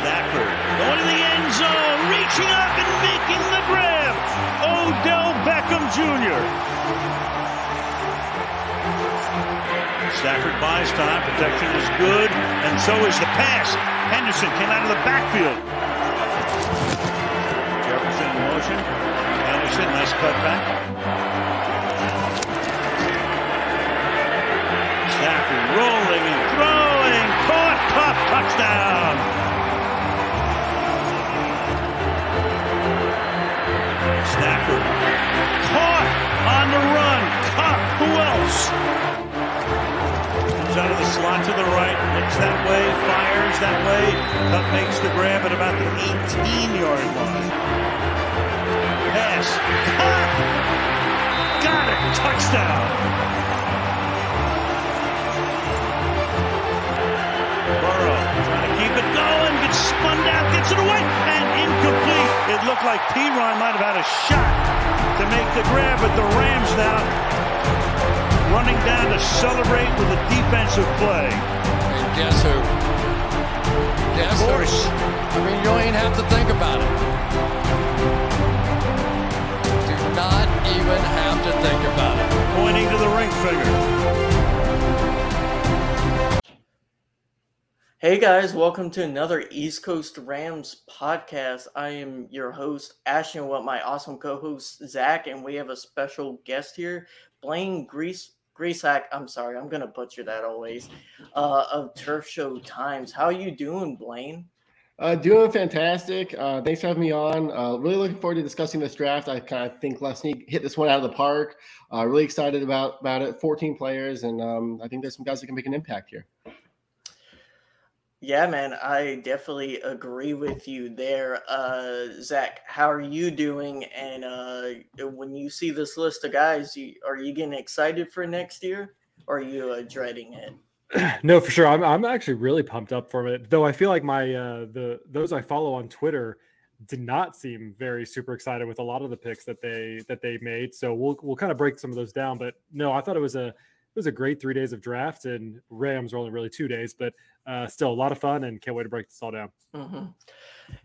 Stafford going to the end zone, reaching up and making the grab. Odell Beckham Jr. Stafford buys time. Protection is good, and so is the pass. Henderson came out of the backfield. Jefferson in motion. Henderson, nice cutback. Stafford rolling and throwing. Caught, Kupp, touchdown. Stafford caught on the run. Kupp, who else? Comes out of the slot to the right, looks that way, fires that way. Kupp makes the grab at about the 18-yard line. Pass. Kupp! Got it. Touchdown. Burrow trying to keep it going, gets spun down, gets it away, and incomplete. It looked like Perine might have had a shot to make the grab, but the Rams now running down to celebrate with a defensive play. And guess who? Guess Of course. who? I mean, you don't even have to think about it. Do not even have to think about it. Pointing to the ring finger. Hey guys, welcome to another East Coast Rams podcast. I am your host, Ashton, with my awesome co-host Zac, and we have a special guest here, Blaine Grease Greasack. I'm sorry, I'm gonna butcher that always. Uh, of Turf Show Times. How are you doing, Blaine? Uh, doing fantastic. Uh, thanks for having me on. Uh, really looking forward to discussing this draft. I kind of think Leslie hit this one out of the park. Uh, really excited about about it. 14 players, and um, I think there's some guys that can make an impact here. Yeah, man, I definitely agree with you there. Uh, Zac, how are you doing? And uh, when you see this list of guys, you, are you getting excited for next year, or are you uh, dreading it? no, for sure. I'm I'm actually really pumped up for it. Though I feel like my uh the those I follow on Twitter did not seem very super excited with a lot of the picks that they that they made. So we'll we'll kind of break some of those down. But no, I thought it was a it was a great three days of draft and Rams were only really two days, but uh, still a lot of fun and can't wait to break this all down. hmm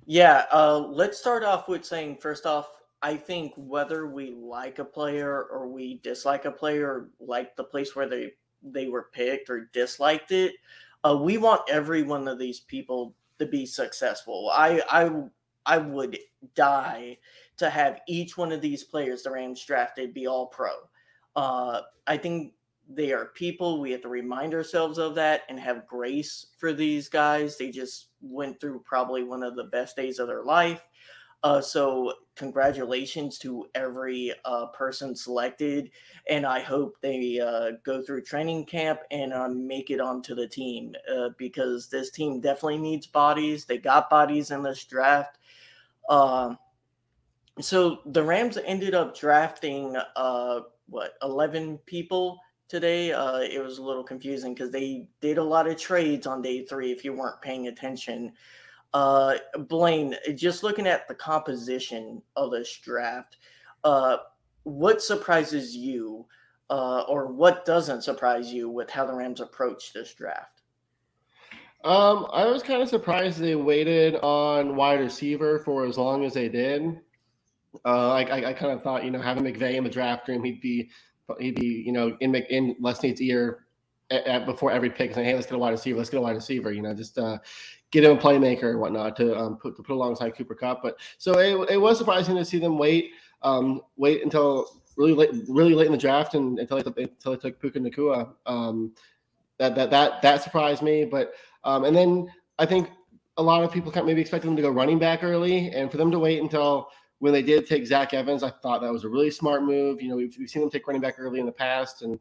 Yeah, uh, let's start off with saying first off, I think whether we like a player or we dislike a player, like the place where they they were picked or disliked it, uh, we want every one of these people to be successful. I I I would die to have each one of these players the Rams drafted be all pro. Uh, I think they are people. We have to remind ourselves of that and have grace for these guys. They just went through probably one of the best days of their life. Uh, so, congratulations to every uh, person selected. And I hope they uh, go through training camp and uh, make it onto the team uh, because this team definitely needs bodies. They got bodies in this draft. Um, so, the Rams ended up drafting, uh, what, 11 people today. Uh, it was a little confusing because they did a lot of trades on day three if you weren't paying attention. Uh, Blaine, just looking at the composition of this draft, uh, what surprises you uh, or what doesn't surprise you with how the Rams approach this draft? Um, I was kind of surprised they waited on wide receiver for as long as they did. Uh, like I, I kind of thought, you know, having McVay in the draft room, he'd be he'd be, you know, in in Leslie's ear at, at, before every pick, saying, "Hey, let's get a wide receiver. Let's get a wide receiver." You know, just uh, get him a playmaker and whatnot to um, put to put alongside Cooper Kupp. But so it, it was surprising to see them wait um, wait until really late, really late in the draft and until they, until they took Puka Nacua. Um, that that that that surprised me. But um, and then I think a lot of people kind of maybe expected them to go running back early, and for them to wait until when they did take Zach Evans, I thought that was a really smart move. You know, we've, we've seen them take running back early in the past, and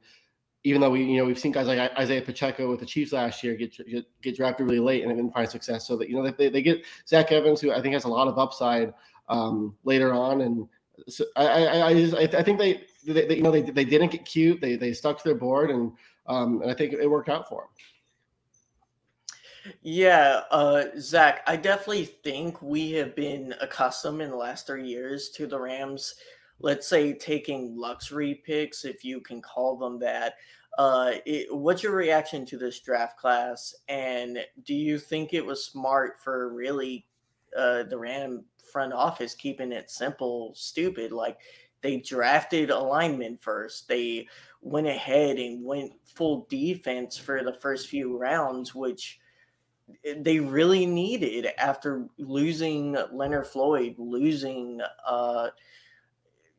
even though we, you know, we've seen guys like Isaiah Pacheco with the Chiefs last year get get, get drafted really late and didn't find success. So that you know they, they get Zach Evans, who I think has a lot of upside um, later on, and so I I, I, just, I think they, they, they, you know they, they didn't get cute. They they stuck to their board, and um, and I think it worked out for them. Yeah, uh, Zac, I definitely think we have been accustomed in the last three years to the Rams, let's say, taking luxury picks, if you can call them that, Uh, it, what's your reaction to this draft class? And do you think it was smart for really uh, the Ram front office keeping it simple, stupid? Like they drafted a lineman first. They went ahead and went full defense for the first few rounds, which they really needed after losing Leonard Floyd, losing uh,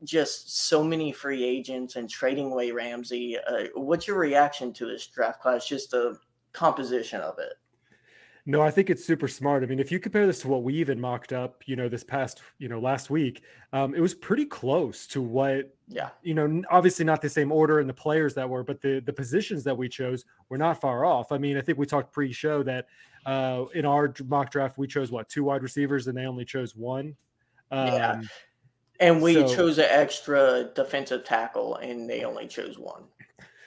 just so many free agents and trading away Ramsey. Uh, what's your reaction to this draft class? Just the composition of it. No, I think it's super smart. I mean, if you compare this to what we even mocked up, you know, this past, you know, last week, um, it was pretty close to what, yeah, you know, obviously not the same order and the players that were, but the the positions that we chose were not far off. I mean, I think we talked pre-show that uh, in our mock draft we chose what two wide receivers and they only chose one. Um, yeah, and we so, chose an extra defensive tackle and they only chose one.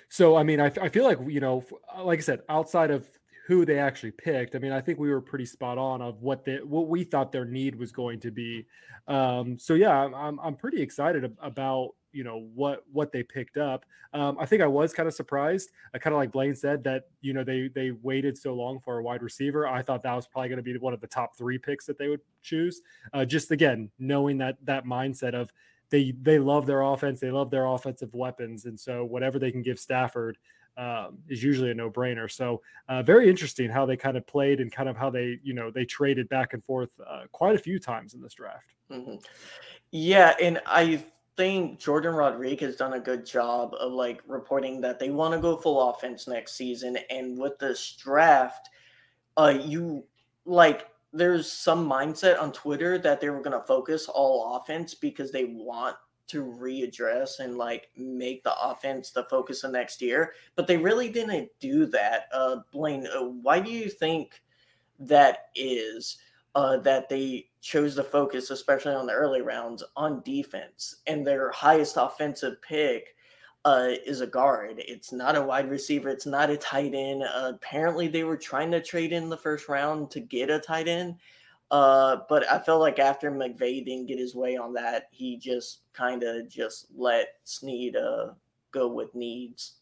So I mean, I, I feel like you know, like I said, outside of who they actually picked. I mean, I think we were pretty spot on of what they what we thought their need was going to be. Um, so yeah, I'm I'm pretty excited about you know what what they picked up. Um, I think I was kind of surprised. I kind of like Blaine said that you know they they waited so long for a wide receiver. I thought that was probably going to be one of the top three picks that they would choose. Uh, just again knowing that that mindset of they they love their offense, they love their offensive weapons, and so whatever they can give Stafford um, is usually a no brainer. So uh, very interesting how they kind of played and kind of how they, you know, they traded back and forth uh, quite a few times in this draft. Mm-hmm. Yeah, and I think Jourdan Rodrigue has done a good job of like reporting that they want to go full offense next season, and with this draft, uh, you like there's some mindset on Twitter that they were going to focus all offense because they want to readdress and like make the offense the focus of next year, but they really didn't do that. Uh, Blaine, uh, why do you think that is? Uh, that they chose to focus, especially on the early rounds, on defense, and their highest offensive pick uh, is a guard. It's not a wide receiver. It's not a tight end. Uh, apparently, they were trying to trade in the first round to get a tight end, uh, but I felt like after McVay didn't get his way on that, he just kind of just let Snead uh, go with needs.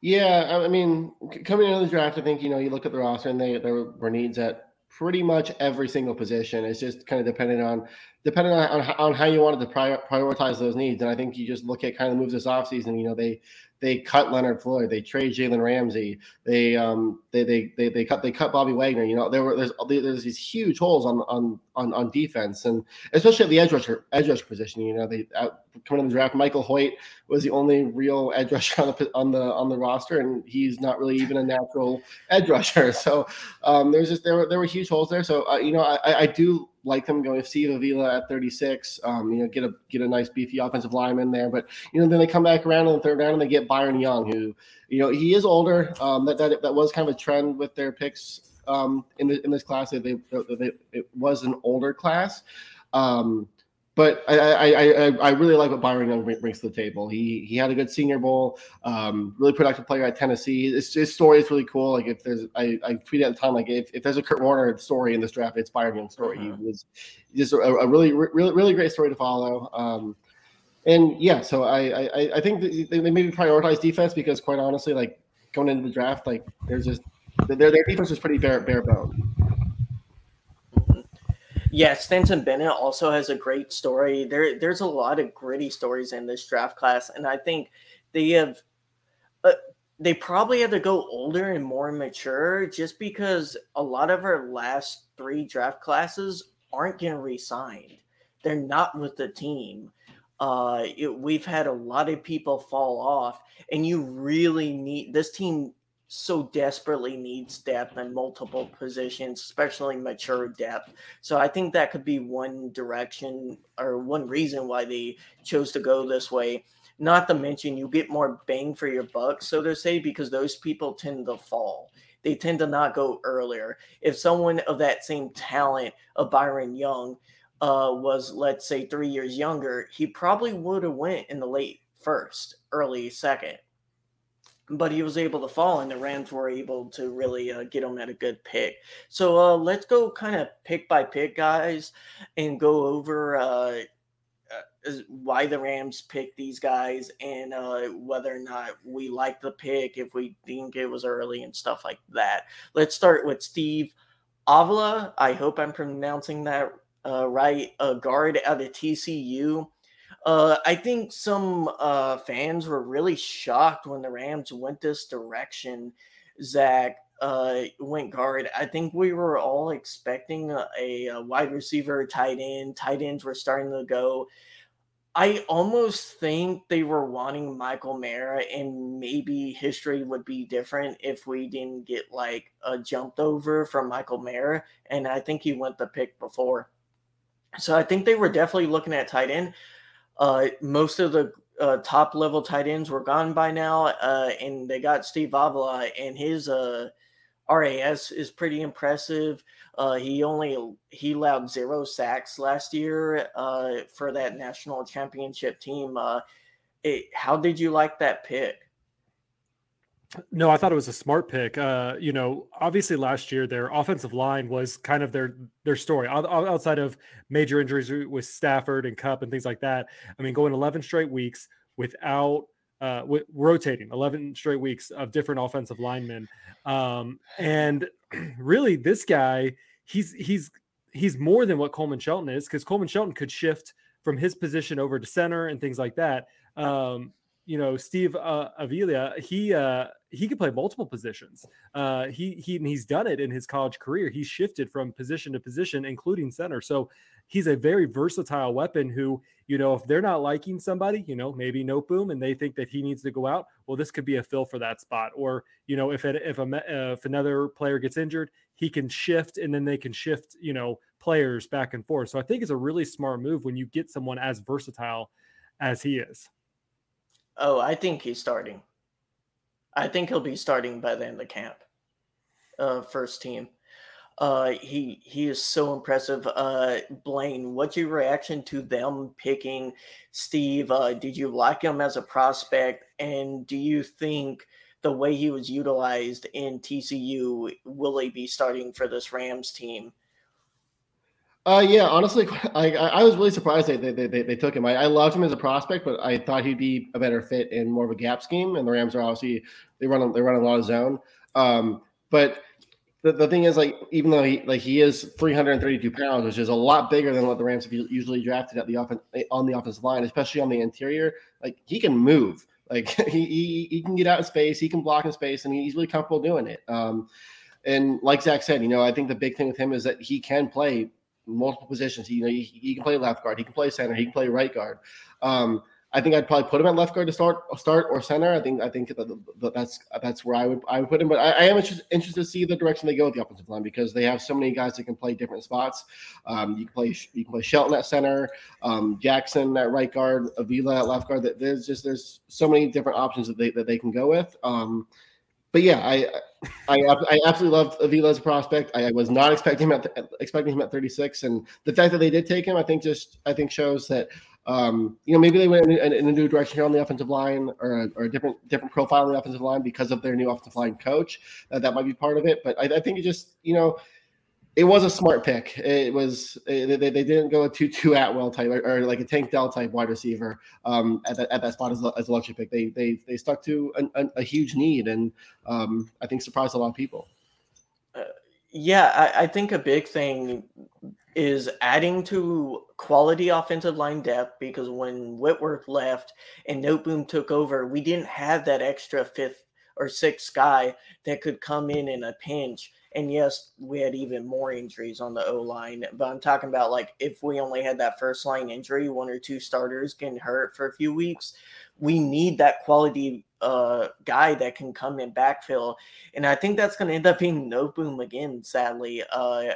Yeah, I mean, coming into the draft, I think you know you look at the roster and they there were needs at pretty much every single position. It's just kind of depending on depending on, on, on how you wanted to prior, prioritize those needs. And I think you just look at kind of moves this offseason. You know, they they cut Leonard Floyd, they trade Jalen Ramsey, they um they, they they they cut they cut Bobby Wagner. You know, there were there's there's these huge holes on on on, on defense, and especially at the edge rusher edge rusher position. You know, they out, coming in the draft, Michael Hoecht was the only real edge rusher on the on the on the roster, and he's not really even a natural edge rusher. So um, there's just there were there were huge holes there. So uh, you know, I I do like them going Steve Avila at 36. Um, you know, get a get a nice beefy offensive lineman there. But you know, then they come back around in the third round and they get Byron Young, who you know he is older. Um, that that that was kind of a trend with their picks um, in the in this class. They, they, they it was an older class. Um, but I, I, I, I really like what Byron Young brings to the table. He he had a good Senior Bowl, um, really productive player at Tennessee. His, his, story is really cool. Like if there's, I, I tweeted at the time, like if, if there's a Kurt Warner story in this draft, it's Byron Young's story. Mm-hmm. He was just a, a, really really really great story to follow. Um, and yeah, so I I, I think they, they maybe prioritize defense because quite honestly, like going into the draft, like there's just their their defense was pretty bare bare bone. Yeah, Stetson Bennett also has a great story. There, there's a lot of gritty stories in this draft class, and I think they have. Uh, they probably had to go older and more mature, just because a lot of our last three draft classes aren't getting re-signed. They're not with the team. Uh, it, we've had a lot of people fall off, and you really need this team so desperately needs depth in multiple positions, especially mature depth. So I think that could be one direction or one reason why they chose to go this way. Not to mention you get more bang for your buck, so to say, because those people tend to fall. They tend to not go earlier. If someone of that same talent of Byron Young uh, was, let's say, three years younger, he probably would have went in the late first, early second but he was able to fall, and the Rams were able to really uh, get him at a good pick. So uh, let's go kind of pick by pick, guys, and go over uh, uh, why the Rams picked these guys and uh, whether or not we like the pick, if we think it was early and stuff like that. Let's start with Steve Avila. I hope I'm pronouncing that uh, right. A guard out of TCU. Uh, I think some uh, fans were really shocked when the Rams went this direction. Zac uh, went guard. I think we were all expecting a, a, wide receiver, tight end. Tight ends were starting to go. I almost think they were wanting Michael Mayer, and maybe history would be different if we didn't get like a jumped over from Michael Mayer. And I think he went the pick before. So I think they were definitely looking at tight end. Uh, most of the uh, top level tight ends were gone by now, uh, and they got Steve Avila, and his uh, RAS is pretty impressive. Uh, he only he allowed zero sacks last year uh, for that national championship team. It, how did you like that pick? No, I thought it was a smart pick. Uh, you know, obviously last year their offensive line was kind of their their story outside of major injuries with Stafford and Kupp and things like that. I mean, going 11 straight weeks without uh, rotating 11 straight weeks of different offensive linemen. Um, and really, this guy, he's he's he's more than what Coleman Shelton is because Coleman Shelton could shift from his position over to center and things like that. Um, you know, Steve uh, Avila, he uh, he could play multiple positions. Uh, he he he's done it in his college career. He's shifted from position to position, including center. So he's a very versatile weapon who, you know, if they're not liking somebody, you know, maybe Noteboom, and they think that he needs to go out, well, this could be a fill for that spot. Or, you know, if it, if a, uh, if another player gets injured, he can shift and then they can shift, you know, players back and forth. So I think it's a really smart move when you get someone as versatile as he is. Oh, I think he's starting. I think he'll be starting by the end of camp. Uh, first team. Uh, he he is so impressive. Uh, Blaine, what's your reaction to them picking Steve? Uh, did you like him as a prospect, and do you think the way he was utilized in TCU will he be starting for this Rams team? Uh, yeah, honestly, I, I was really surprised they, they, they, they took him. I, I loved him as a prospect, but I thought he'd be a better fit in more of a gap scheme. And the Rams are obviously they run they run a lot of zone. Um, but the, the thing is, like, even though he like he is 332 pounds, which is a lot bigger than what the Rams have usually drafted at the offense on the offensive line, especially on the interior, like he can move. Like he, he, he can get out in space, he can block in space, and he's really comfortable doing it. Um, and like Zac said, you know, I think the big thing with him is that he can play multiple positions. He, you know, he, he can play left guard, he can play center, he can play right guard. Um, I think I'd probably put him at left guard to start, start or center. I think I think that, that's that's where I would I would put him. But I, I am interested, interested to see the direction they go with the offensive line because they have so many guys that can play different spots. Um, you can play you can play Shelton at center, um, Jackson at right guard, Avila at left guard. That there's just there's so many different options that they that they can go with. Um, but yeah, I, I I absolutely loved Avila as a prospect. I, was not expecting him at expecting him at 36, and the fact that they did take him, I think just I think shows that um, you know, maybe they went in, in, in, a new direction here on the offensive line or a, or a different different profile on the offensive line because of their new offensive line coach. Uh, that might be part of it, but I, I, think it just you know, it was a smart pick. It was it, they, they didn't go a Tutu Atwell type or, or, like a Tank Dell type wide receiver um, at, that, at that spot as a, as a luxury pick. They they they stuck to a, a huge need and um, I think surprised a lot of people. Uh, yeah, I, I think a big thing is adding to quality offensive line depth because when Whitworth left and Noteboom took over, we didn't have that extra fifth or sixth guy that could come in in a pinch. And yes, we had even more injuries on the O line, but I'm talking about like if we only had that first line injury, one or two starters getting hurt for a few weeks, we need that quality uh, guy that can come in backfill. And I think that's going to end up being Noteboom again, sadly. Uh,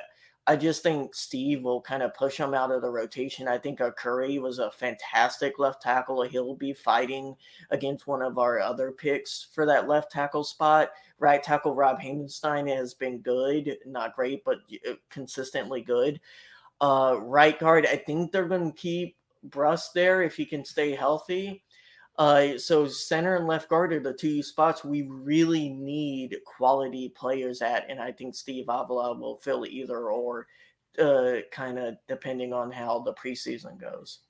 I just think Steve will kind of push him out of the rotation. I think uh, Curry was a fantastic left tackle. He'll be fighting against one of our other picks for that left tackle spot. Right tackle Rob Havenstein has been good, not great, but uh, consistently good. Uh, right guard, I think they're going to keep Bruss there if he can stay healthy. Uh, so center and left guard are the two spots we really need quality players at, and I think Steve Avila will fill either or, uh, kind of depending on how the preseason goes.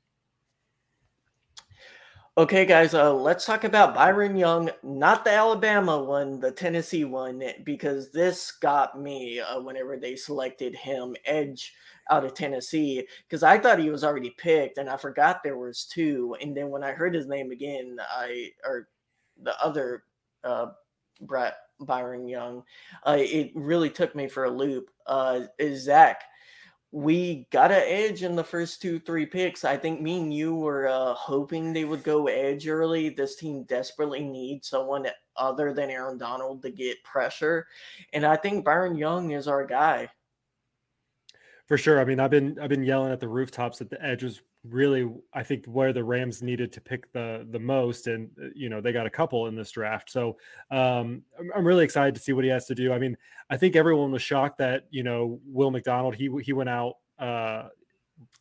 Okay, guys, uh, let's talk about Byron Young, not the Alabama one, the Tennessee one, because this got me uh, whenever they selected him edge out of Tennessee, because I thought he was already picked, and I forgot there was two, and then when I heard his name again, I or the other uh, Brett Byron Young, uh, it really took me for a loop. Uh, Zach? We got an edge in the first two, three picks. I think me and you were uh, hoping they would go edge early. This team desperately needs someone other than Aaron Donald to get pressure. And I think Byron Young is our guy. For sure. I mean, I've been I've been yelling at the rooftops that the edge was really I think where the Rams needed to pick the the most, and uh, you know they got a couple in this draft. So um, I'm, I'm really excited to see what he has to do. I mean, I think everyone was shocked that you know Will McDonald he he went out uh,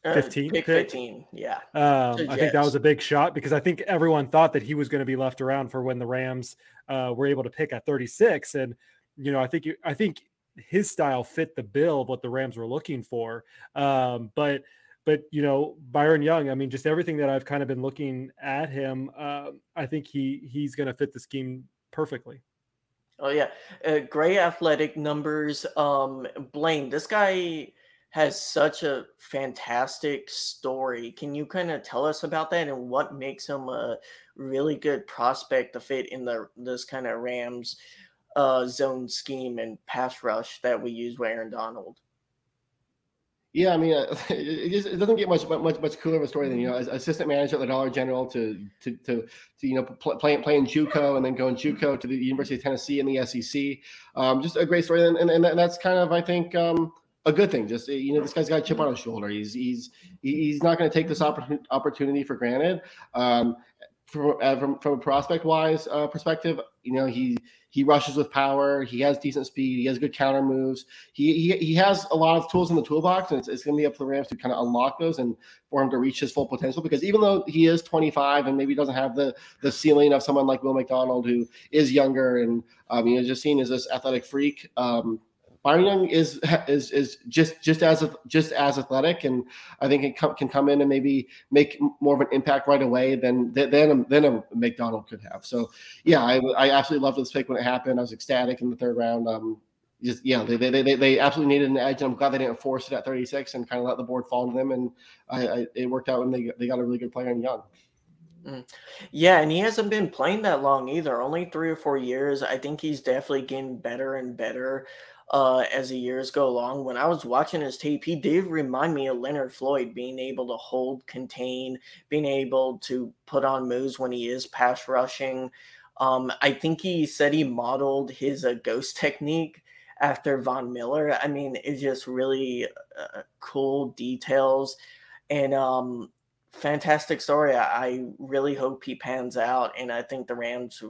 15 uh, pick 15 yeah um, i think that was a big shot because i think everyone thought that he was going to be left around for when the rams uh, were able to pick at 36 and you know i think you, i think his style fit the bill of what the Rams were looking for. Um, but but you know Byron Young, I mean, just everything that I've kind of been looking at him, uh, I think he he's going to fit the scheme perfectly. Oh yeah, uh, great athletic numbers. Um, Blaine, this guy has such a fantastic story. Can you kind of tell us about that and what makes him a really good prospect to fit in the this kind of Rams uh, zone scheme and pass rush that we use with Aaron Donald. Yeah, I mean, uh, it, just, it doesn't get much much much cooler of a story than you know, as assistant manager at the Dollar General to to to, to you know play, playing playing JUCO and then going JUCO to the University of Tennessee in the SEC. Um, just a great story, and, and, and that's kind of I think um, a good thing. Just you know, this guy's got a chip on his shoulder. He's he's he's not going to take this opportunity for granted. Um, from, uh, from, from a prospect wise uh, perspective, you know, he he rushes with power. He has decent speed. He has good counter moves. He he, he has a lot of tools in the toolbox, and it's, it's going to be up to the Rams to kind of unlock those and for him to reach his full potential. Because even though he is 25 and maybe doesn't have the the ceiling of someone like Will McDonald, who is younger and um, you know just seen as this athletic freak, um, Young is is is just just as just as athletic, and I think it can come in and maybe make more of an impact right away than than than a McDonald could have. So yeah, I, I absolutely loved this pick when it happened. I was ecstatic in the third round. Um, just yeah, they, they they they absolutely needed an edge, and I'm glad they didn't force it at 36 and kind of let the board fall to them. And I, I it worked out when they they got a really good player in Young. Mm. Yeah, and he hasn't been playing that long either. Only three or four years. I think he's definitely getting better and better uh, as the years go along. When I was watching his tape, he did remind me of Leonard Floyd, being able to hold, contain, being able to put on moves when he is pass rushing. Um, I think he said he modeled his uh, ghost technique after Von Miller. I mean, it's just really uh, cool details and um, fantastic story. I, I really hope he pans out, and I think the Rams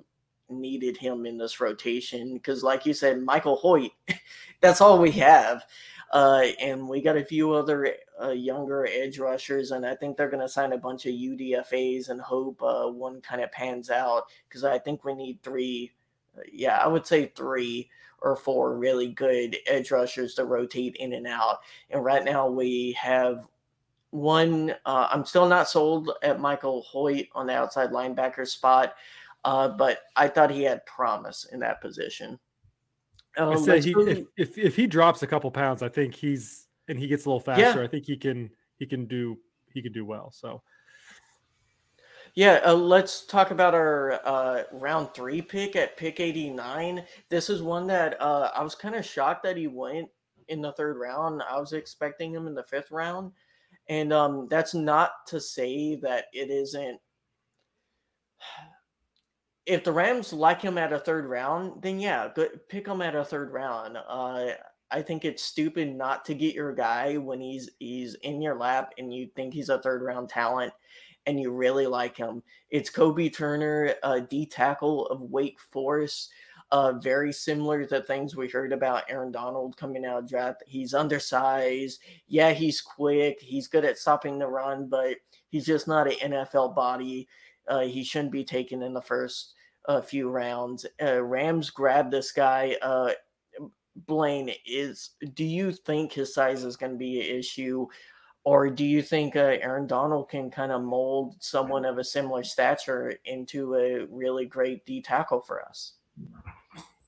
needed him in this rotation because, like you said, Michael Hoecht, that's all we have. Uh, and we got a few other uh, younger edge rushers, and I think they're going to sign a bunch of UDFAs and hope uh, one kind of pans out because I think we need three. Uh, yeah, I would say three or four really good edge rushers to rotate in and out. And right now we have one. Uh, I'm still not sold at Michael Hoecht on the outside linebacker spot. Uh, but I thought he had promise in that position. Um, I say he, if, if, if he drops a couple pounds, I think he's and he gets a little faster. Yeah. I think he can he can do he can do well. So. Yeah, uh, let's talk about our uh, round three pick at pick 89. This is one that uh, I was kind of shocked that he went in the third round. I was expecting him in the fifth round. And um, that's not to say that it isn't if the Rams like him at a third round, then yeah, good, pick him at a third round. Uh, I think it's stupid not to get your guy when he's he's in your lap and you think he's a third round talent and you really like him. It's Kobe Turner, uh, D tackle of Wake Forest. Uh, very similar to things we heard about Aaron Donald coming out of draft. He's undersized. Yeah, he's quick. He's good at stopping the run, but he's just not an NFL body. Uh, he shouldn't be taken in the first a few rounds. Uh, Rams grabbed this guy. Uh, Blaine is. Do you think his size is going to be an issue, Or do you think uh, Aaron Donald can kind of mold someone of a similar stature into a really great D tackle for us?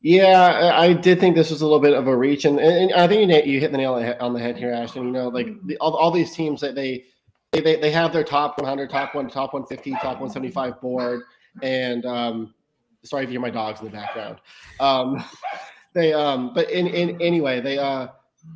Yeah, I did think this was a little bit of a reach, and, and I think you, you hit the nail on the head here, Ashton. You know, like the, all, all these teams that they, they they have their top 100, top one, top 150, top 175 board, and um, sorry if you hear my dogs in the background. Um, they um, but in, in anyway, they uh,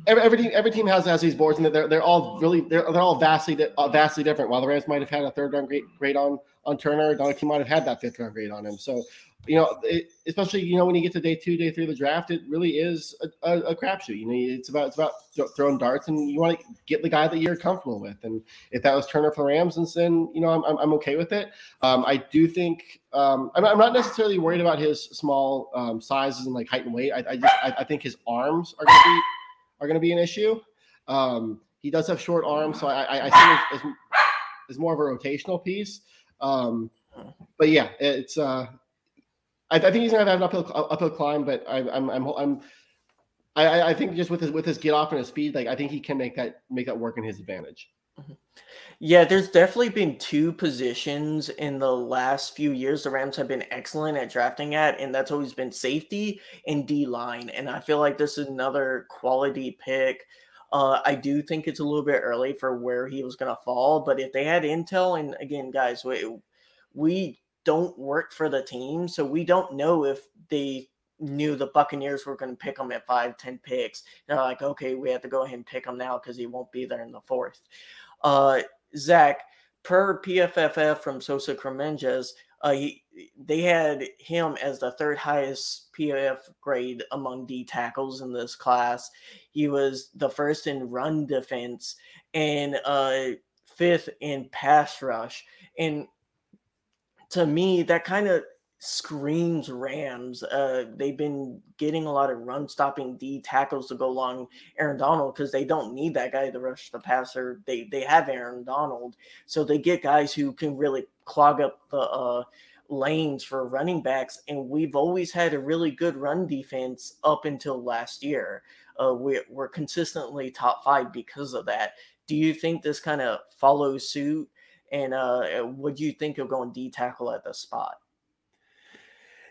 every, every team every team has has these boards, and they're they're all really they're, they're all vastly uh, vastly different. While the Rams might have had a third round grade, grade on on Turner, another team might have had that fifth round grade on him. So you know, it, especially you know when you get to day two, day three of the draft, it really is a, a, a crapshoot. You know, it's about it's about throwing darts, and you want to get the guy that you're comfortable with. And if that was Turner for the Rams, then you know I'm, I'm, I'm okay with it. Um, I do think um, I'm, I'm, not necessarily worried about his small um, sizes and like height and weight. I, I just I, I, think his arms are going to be are to be an issue. Um, he does have short arms, so I, I, I see it as, as, more of a rotational piece. Um, but yeah, it's uh, I, I think he's gonna have an uphill uphill climb, but I, I'm I'm I'm I, I think just with his with his get off and his speed, like I think he can make that make that work in his advantage. Mm-hmm. Yeah, there's definitely been two positions in the last few years the Rams have been excellent at drafting at, and that's always been safety and D line. And I feel like this is another quality pick. Uh, I do think it's a little bit early for where he was going to fall, but if they had intel, and again, guys, we, we don't work for the team. So we don't know if they knew the Buccaneers were going to pick him at five, 10 picks. They're like, okay, we have to go ahead and pick him now because he won't be there in the fourth. Uh, Zac, per PFFF from Sosa Kremenjas, uh, he, they had him as the third highest PF grade among D tackles in this class. He was the first in run defense and uh, fifth in pass rush. And to me, that kind of screams Rams. Uh, they've been getting a lot of run stopping D tackles to go along Aaron Donald because they don't need that guy to rush the passer. They they have Aaron Donald, so they get guys who can really clog up the uh, lanes for running backs. And we've always had a really good run defense up until last year. Uh, we're, we're consistently top five because of that. Do you think this kind of follows suit and uh, what do you think of going D tackle at the spot?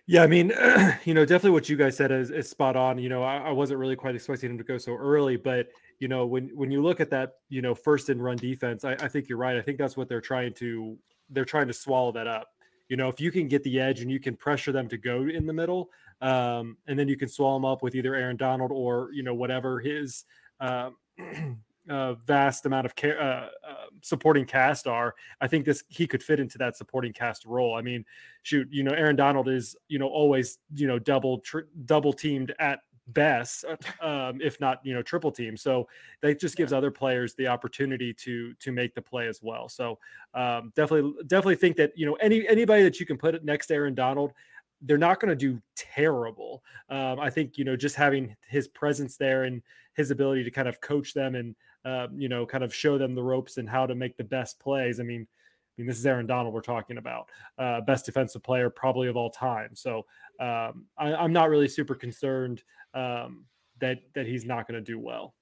Yeah, I mean, you know, definitely what you guys said is, is spot on. You know, I, I, wasn't really quite expecting him to go so early, but you know, when when you look at that, you know, first and run defense, I, I think you're right. I think that's what they're trying to they're trying to swallow that up. You know, if you can get the edge and you can pressure them to go in the middle, um, and then you can swallow them up with either Aaron Donald or you know whatever his uh, uh, vast amount of care, uh, uh, supporting cast are, I think this he could fit into that supporting cast role. I mean, shoot, you know, Aaron Donald is you know always you know double double teamed at best, uh, um, if not you know triple team. So that just gives yeah. other players the opportunity to to make the play as well. So um, definitely definitely think that you know any anybody that you can put next to Aaron Donald they're not going to do terrible. Um, I think you know just having his presence there and his ability to kind of coach them and uh, you know kind of show them the ropes and how to make the best plays. I mean, I mean this is Aaron Donald we're talking about, uh, best defensive player probably of all time. So um, I, am not really super concerned um, that that he's not going to do well.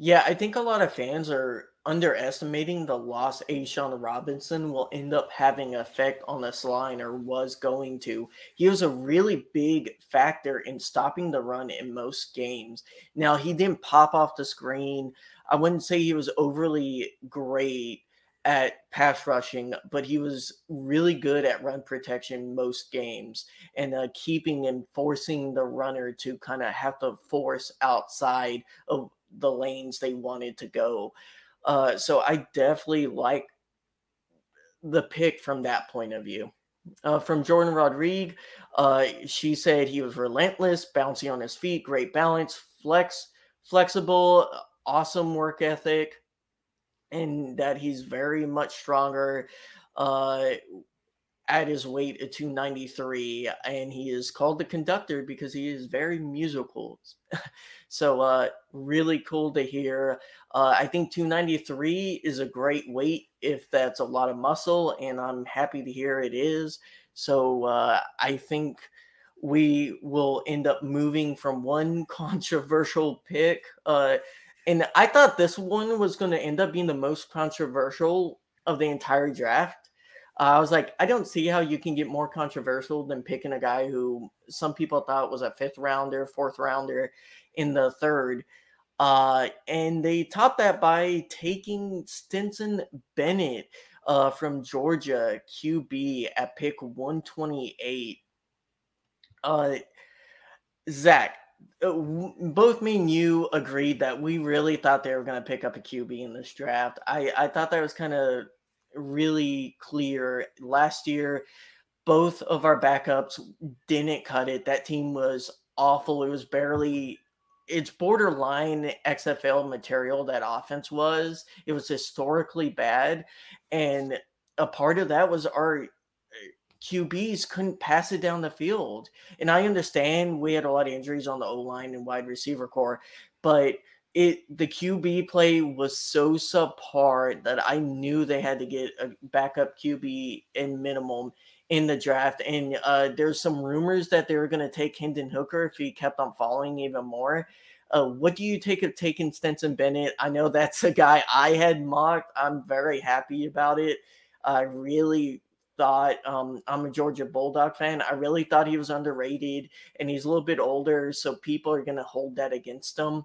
Yeah, I think a lot of fans are underestimating the loss A'Shawn Robinson will end up having effect on this line or was going to. He was a really big factor in stopping the run in most games. Now, he didn't pop off the screen. I wouldn't say he was overly great at pass rushing, but he was really good at run protection most games and uh, keeping and forcing the runner to kind of have to force outside of the lanes they wanted to go. Uh, so I definitely like the pick from that point of view. Uh, from Jourdan Rodrigue, uh, she said he was relentless, bouncy on his feet, great balance, flex, flexible, awesome work ethic, and that he's very much stronger. Uh, at his weight at 293 and he is called the conductor because he is very musical so uh really cool to hear uh i think 293 is a great weight if that's a lot of muscle and i'm happy to hear it is so uh i think we will end up moving from one controversial pick uh and I thought this one was going to end up being the most controversial of the entire draft. Uh, I was like, I don't see how you can get more controversial than picking a guy who some people thought was a fifth rounder, fourth rounder in the third. Uh, and they topped that by taking Stetson Bennett uh, from Georgia, QB at pick 128. Uh, Zac, Uh, both me and you agreed that we really thought they were going to pick up a QB in this draft. I, I thought that was kind of really clear. Last year, both of our backups didn't cut it. That team was awful. It was barely it's borderline XFL material that offense was. It was historically bad. And a part of that was our QBs couldn't pass it down the field. And I understand we had a lot of injuries on the O line and wide receiver core, but it the QB play was so subpar that I knew they had to get a backup QB in minimum in the draft. And uh, there's some rumors that they were going to take Hendon Hooker if he kept on falling even more. Uh, what do you take of taking Stetson Bennett? I know that's a guy I had mocked. I'm very happy about it. I really thought um, I'm a Georgia Bulldog fan. I really thought he was underrated, and he's a little bit older, so people are going to hold that against him.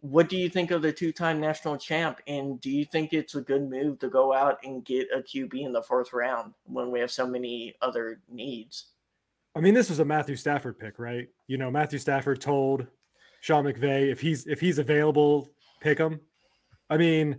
What do you think of the two-time national champ, and do you think it's a good move to go out and get a QB in the fourth round when we have so many other needs? I mean, this was a Matthew Stafford pick, right? You know, Matthew Stafford told Sean McVay if he's if he's available, pick him. I mean,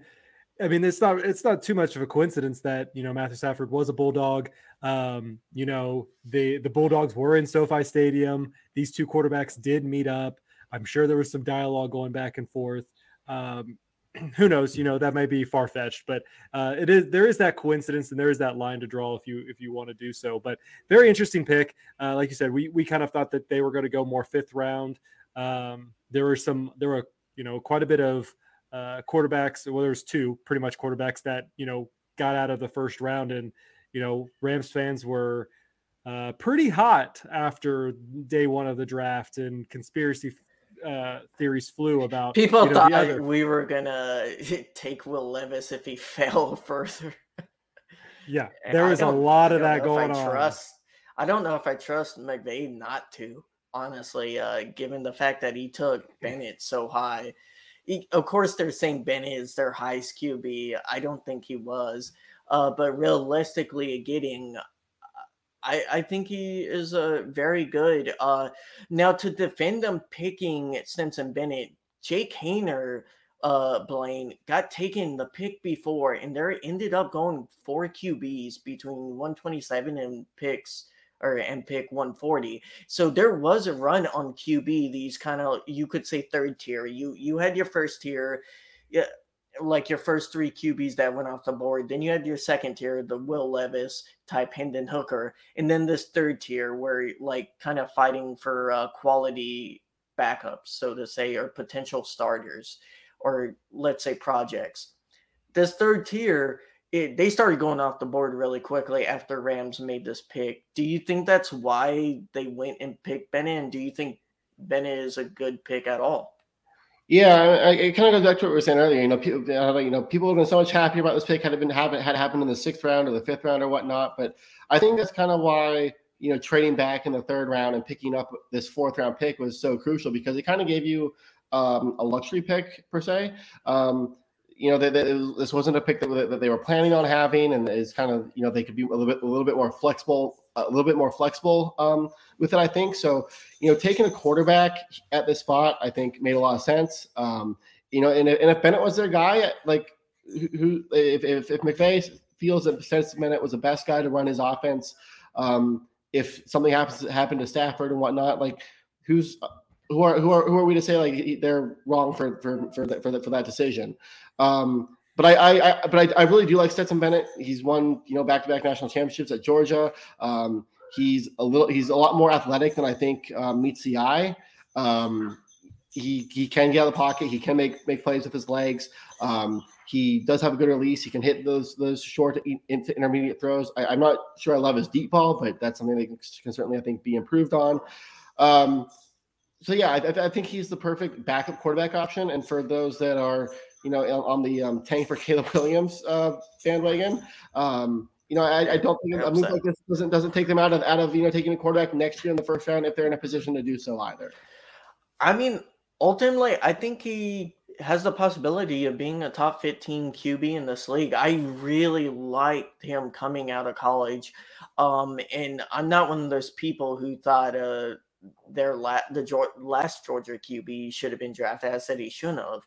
I mean, it's not it's not too much of a coincidence that you know Matthew Stafford was a Bulldog. Um, you know, the the Bulldogs were in SoFi Stadium. These two quarterbacks did meet up. I'm sure there was some dialogue going back and forth. Um, who knows? You know, that may be far fetched, but uh, it is there is that coincidence and there is that line to draw if you if you want to do so. But very interesting pick. Uh, like you said, we we kind of thought that they were going to go more fifth round. Um, there were some there were you know quite a bit of uh, quarterbacks. Well, there's two pretty much quarterbacks that you know got out of the first round, and you know Rams fans were uh, pretty hot after day one of the draft, and conspiracy uh, theories flew about. People you know, thought we were gonna take Will Levis if he fell further. Yeah, there was a lot of that going I on. Trust, I don't know if I trust McVay not to, honestly, uh, given the fact that he took Bennett so high. He, of course, they're saying Bennett is their highest QB. I don't think he was, uh, but realistically, getting I, I think he is a uh, very good. Uh, now to defend them picking Stetson Bennett, Jake Haener, uh, Blaine got taken the pick before, and there ended up going four QBs between 127 and picks or and pick 140. So there was a run on QB. These kind of you could say third tier. You you had your first tier. Yeah, like your first three QBs that went off the board. Then you had your second tier, the Will Levis type Hendon Hooker, and then this third tier where like kind of fighting for uh, quality backups, so to say, or potential starters, or let's say projects. This third tier, it, they started going off the board really quickly after Rams made this pick. Do you think that's why they went and picked Bennett? And do you think Bennett is a good pick at all? Yeah, it kind of goes back to what we were saying earlier. You know, people, you know, people have been so much happier about this pick had it been had happened in the sixth round or the fifth round or whatnot. But I think that's kind of why you know trading back in the third round and picking up this fourth round pick was so crucial because it kind of gave you um, a luxury pick per se. Um, you know, they, they, this wasn't a pick that, that they were planning on having, and is kind of you know they could be a little bit a little bit more flexible a little bit more flexible um, with it, I think. So, you know, taking a quarterback at this spot, I think made a lot of sense. Um, you know, and, and if Bennett was their guy, like who, if, if, if McVay feels that Stetson Bennett was the best guy to run his offense, um, if something happens to happen to Stafford and whatnot, like who's who are who are who are we to say like they're wrong for for for for that, for that decision? Um, but I, I, I but I, I, really do like Stetson Bennett. He's won, you know, back-to-back national championships at Georgia. Um, he's a little, he's a lot more athletic than I think um, meets the eye. Um, he he can get out of the pocket. He can make make plays with his legs. Um, he does have a good release. He can hit those those short into intermediate throws. I, am not sure I love his deep ball, but that's something that can, certainly I think be improved on. Um, so yeah, I, I, think he's the perfect backup quarterback option. And for those that are, you know, on the um, tank for Caleb Williams uh, bandwagon, um, you know, I, I don't think a move like this doesn't doesn't take them out of out of you know taking a quarterback next year in the first round if they're in a position to do so either. I mean, ultimately, I think he has the possibility of being a top 15 QB in this league. I really liked him coming out of college. Um, and I'm not one of those people who thought uh, their la- the last Georgia QB should have been drafted. I said he shouldn't have.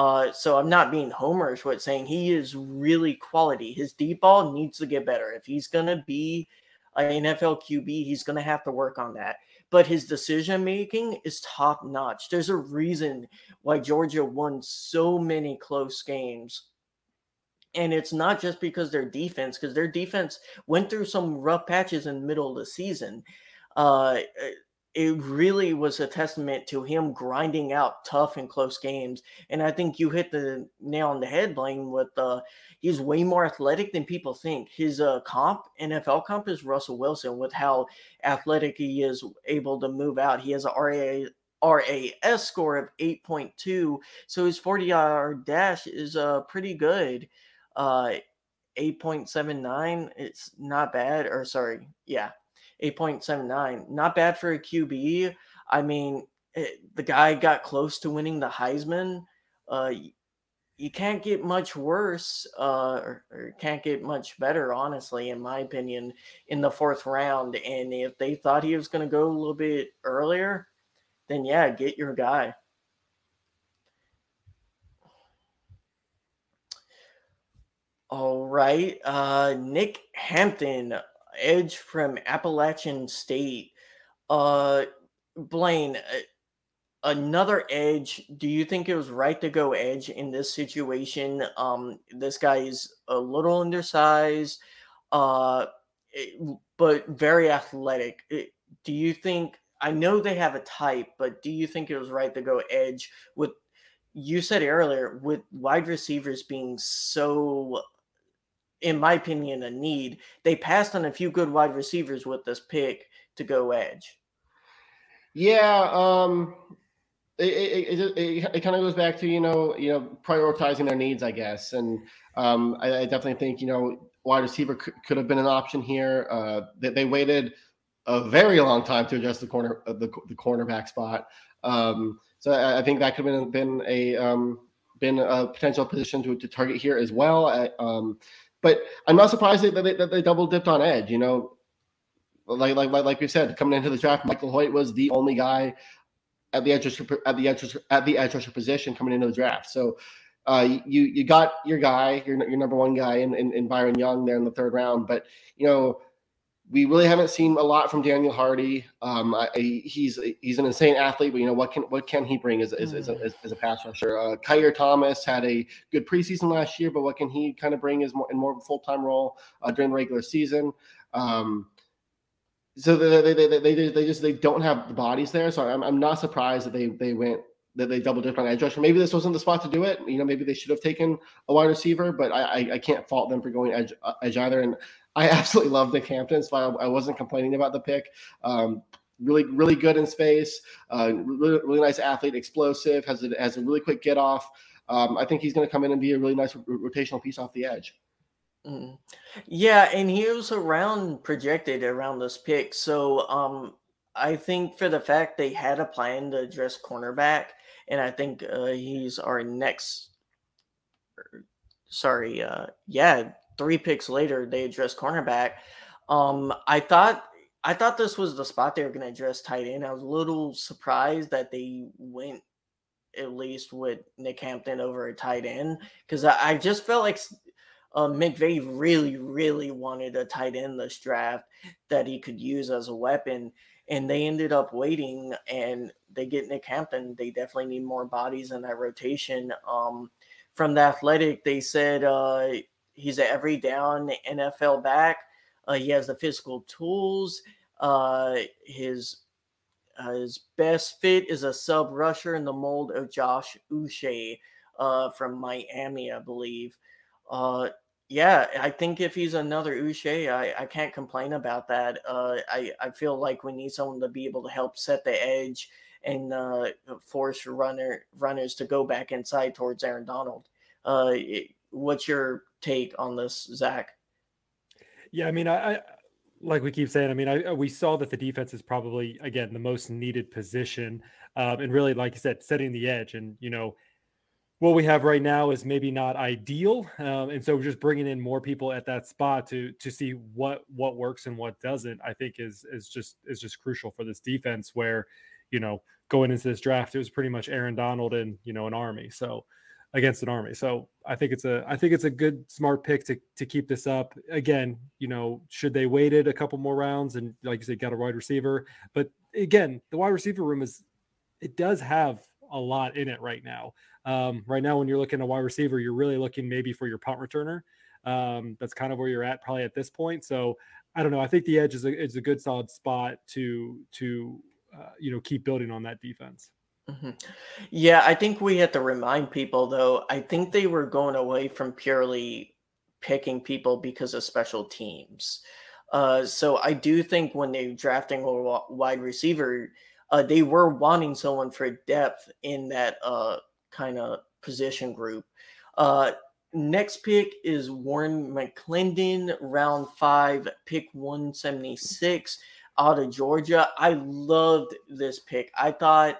Uh, so I'm not being homerish with saying he is really quality. His deep ball needs to get better. If he's gonna be an NFL QB, he's gonna have to work on that. But his decision making is top notch. There's a reason why Georgia won so many close games. And it's not just because their defense, because their defense went through some rough patches in the middle of the season. Uh, it really was a testament to him grinding out tough and close games. And I think you hit the nail on the head, Blaine, with uh he's way more athletic than people think. His uh comp, NFL comp is Russell Wilson with how athletic he is able to move out. He has a RA RAS score of 8.2. So his 40 yard dash is uh pretty good. Uh 8.79. It's not bad. Or sorry, yeah, 8.79. Not bad for a QB. I mean, it, eh, the guy got close to winning the Heisman. Uh, you can't get much worse uh, or, or, can't get much better, honestly, in my opinion, in the fourth round. And if they thought he was going to go a little bit earlier, then yeah, get your guy. All right. Uh, Nick Hampton edge from Appalachian State. Uh, Blaine, another edge. Do you think it was right to go edge in this situation? Um, this guy is a little undersized, uh, but very athletic. Do you think? I know they have a type, but do you think it was right to go edge with? You said earlier with wide receivers being so in my opinion, a need. They passed on a few good wide receivers with this pick to go edge. Yeah, um, it it, it, it, kind of goes back to you know you know prioritizing their needs, I guess, and um, I, I, definitely think you know wide receiver could, could have been an option here. Uh, they, they, waited a very long time to adjust the corner uh, the, the cornerback spot. Um, so I, I, think that could have been, been a um, been a potential position to, to target here as well. I, um, but I'm not surprised that they, that they double dipped on edge. You know, like like like we said, coming into the draft, Michael Hoecht was the only guy at the edge at the edge at the edge rusher position coming into the draft. So uh, you you got your guy, your your number one guy in, in, in Byron Young there in the third round. But you know, we really haven't seen a lot from Daniel Hardy. Um, I, he's he's an insane athlete, but you know what can what can he bring as, as, as, a, mm. as a pass rusher? Uh, Keir Thomas had a good preseason last year, but what can he kind of bring as more in more of a full time role uh, during the regular season? Um, so they, they, they, they, they just they don't have the bodies there. So I'm, I'm not surprised that they they went that they double dipped on edge rusher. Maybe this wasn't the spot to do it. You know, maybe they should have taken a wide receiver, but I I, I can't fault them for going edge uh, edge either. And I absolutely love Nick Hampton, so I, I wasn't complaining about the pick. Um, really, really good in space. Uh, really, really nice athlete, explosive, has a, has a really quick get off. Um, I think he's going to come in and be a really nice rotational piece off the edge. Mm. Yeah, and he was around projected around this pick. So um, I think for the fact they had a plan to address cornerback, and I think uh, he's our next. Er, sorry, uh, yeah, three picks later, they addressed cornerback. Um, I thought I thought this was the spot they were going to address tight end. I was a little surprised that they went at least with Nick Hampton over a tight end because I, I, just felt like uh, McVay really, really wanted a tight end this draft that he could use as a weapon. And they ended up waiting and they get Nick Hampton. They definitely need more bodies in that rotation. Um, from the athletic, they said uh, he's an every down NFL back. Uh, he has the physical tools. Uh, his uh, his best fit is a sub rusher in the mold of Josh Uche uh, from Miami, I believe. Uh, yeah, I think if he's another Uche, I, I can't complain about that. Uh, I, I feel like we need someone to be able to help set the edge and force runner runners to go back inside towards Aaron Donald. Uh, what's your take on this, Zach? Yeah, I mean, I, I like we keep saying. I mean, I, we saw that the defense is probably again the most needed position, um, and really, like you said, setting the edge. And you know, what we have right now is maybe not ideal, um, and so just bringing in more people at that spot to to see what what works and what doesn't. I think is is just is just crucial for this defense. Where, you know, going into this draft, it was pretty much Aaron Donald and you know an army. So against an army. So I think it's a I think it's a good smart pick to to keep this up. Again, you know, should they waited a couple more rounds and like you said, got a wide receiver. But again, the wide receiver room is it does have a lot in it right now. Um, right now, when you're looking at a wide receiver, you're really looking maybe for your punt returner. Um, that's kind of where you're at probably at this point. So I don't know. I think the edge is a is a good solid spot to to uh, you know keep building on that defense. Mm-hmm. Yeah, I think we have to remind people though. I think they were going away from purely picking people because of special teams. Uh, so I do think when they're drafting a wide receiver, uh, they were wanting someone for depth in that uh, kind of position group. Uh, next pick is Warren McClendon, round five, pick 176 out of Georgia. I loved this pick. I thought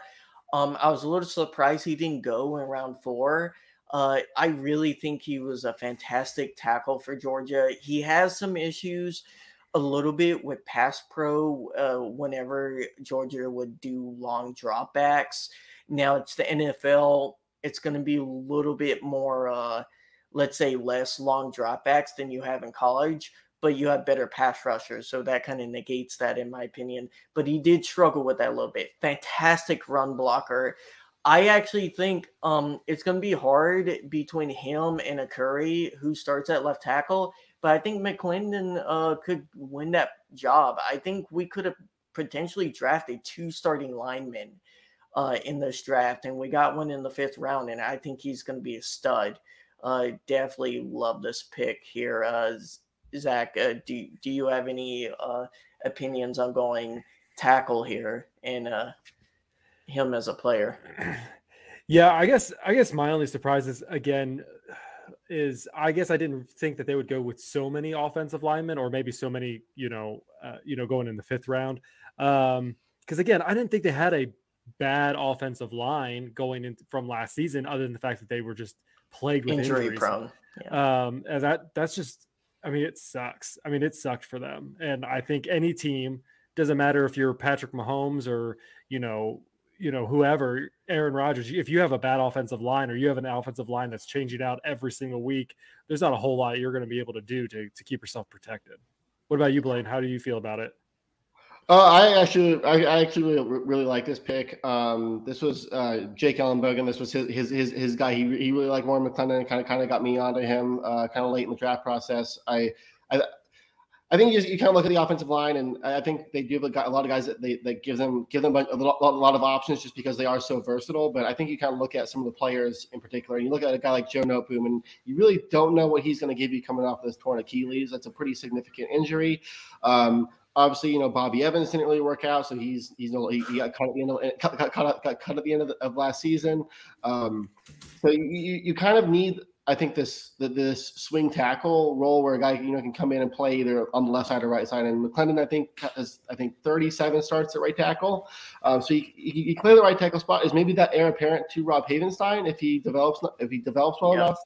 um, I was a little surprised he didn't go in round four. Uh, I really think he was a fantastic tackle for Georgia. He has some issues a little bit with pass pro uh, whenever Georgia would do long dropbacks. Now it's the NFL. It's going to be a little bit more, uh, let's say, less long dropbacks than you have in college but you have better pass rushers. So that kind of negates that, in my opinion. But he did struggle with that a little bit. Fantastic run blocker. I actually think um, it's going to be hard between him and Arcuri who starts at left tackle. But I think McClendon uh, could win that job. I think we could have potentially drafted two starting linemen uh, in this draft, and we got one in the fifth round, and I think he's going to be a stud. Uh, definitely love this pick here. Uh, Zach, uh, do do you have any uh, opinions on going tackle here and uh, him as a player? Yeah, I guess I guess my only surprise is again is I guess I didn't think that they would go with so many offensive linemen or maybe so many you know uh, you know going in the fifth round because um, again I didn't think they had a bad offensive line going in from last season other than the fact that they were just plagued with injury injuries. prone. Yeah. Um, and that that's just I mean, it sucks. I mean, it sucked for them. And I think any team doesn't matter if you're Patrick Mahomes or you know, you know, whoever, Aaron Rodgers. If you have a bad offensive line or you have an offensive line that's changing out every single week, there's not a whole lot you're going to be able to do to to keep yourself protected. What about you, Blaine? How do you feel about it? Uh, I actually, I, I actually really, really, like this pick. Um, this was uh, Jake Ellenbogen. This was his, his his his guy. He, he really liked Warren McClendon. Kind of kind of got me onto him. Uh, kind of late in the draft process. I I, I think you, you kind of look at the offensive line, and I think they do have a, lot of guys that they that give them give them a lot, a lot of options just because they are so versatile. But I think you kind of look at some of the players in particular. And you look at a guy like Joe Noteboom, and you really don't know what he's going to give you coming off this torn Achilles. That's a pretty significant injury. Um, Obviously, you know Bobby Evans didn't really work out, so he's he's no he, he got cut at the end of cut, cut, cut, got cut at the end of, the, of last season. Um, so you, you kind of need I think this this swing tackle role where a guy you know can come in and play either on the left side or right side. And McClendon, I think, has I think 37 starts at right tackle. Um, so he, he, he clear the right tackle spot. Is maybe that heir apparent to Rob Havenstein if he develops if he develops well yeah. enough.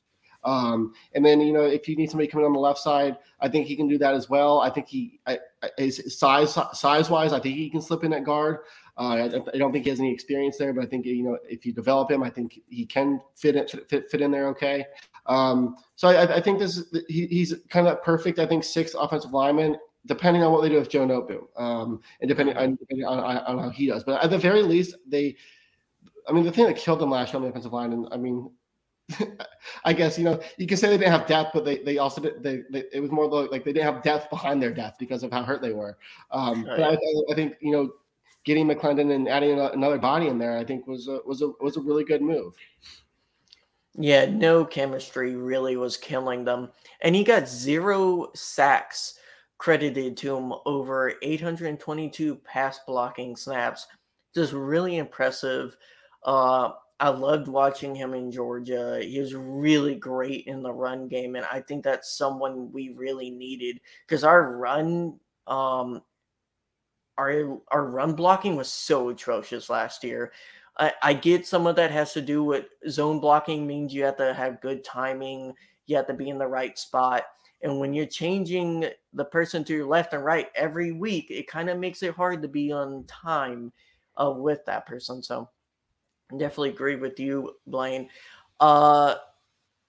Um, and then you know if you need somebody coming on the left side, I think he can do that as well. I think he I, his size size wise, I think he can slip in at guard. Uh, I, I, don't think he has any experience there, but I think you know if you develop him, I think he can fit in, fit, fit in there okay. Um, so I, I, think this is, he, he's kind of perfect. I think sixth offensive lineman, depending on what they do with Joe Noteboom, um, and depending on, depending on, on how he does. But at the very least, they. I mean, the thing that killed them last year on the offensive line, and I mean, I guess you know you can say they didn't have depth, but they they also did, they, they it was more like they didn't have depth behind their depth because of how hurt they were. Um, oh, but I, I, think you know getting McClendon and adding another body in there, I think was a, was a was a really good move. Yeah, no chemistry really was killing them, and he got zero sacks credited to him over 822 pass blocking snaps just really impressive. Uh, I loved watching him in Georgia. He was really great in the run game, and I think that's someone we really needed because our run, um, our our run blocking was so atrocious last year. I, I get some of that has to do with zone blocking means you have to have good timing, you have to be in the right spot, and when you're changing the person to your left and right every week, it kind of makes it hard to be on time uh, with that person. So definitely agree with you, Blaine. Uh,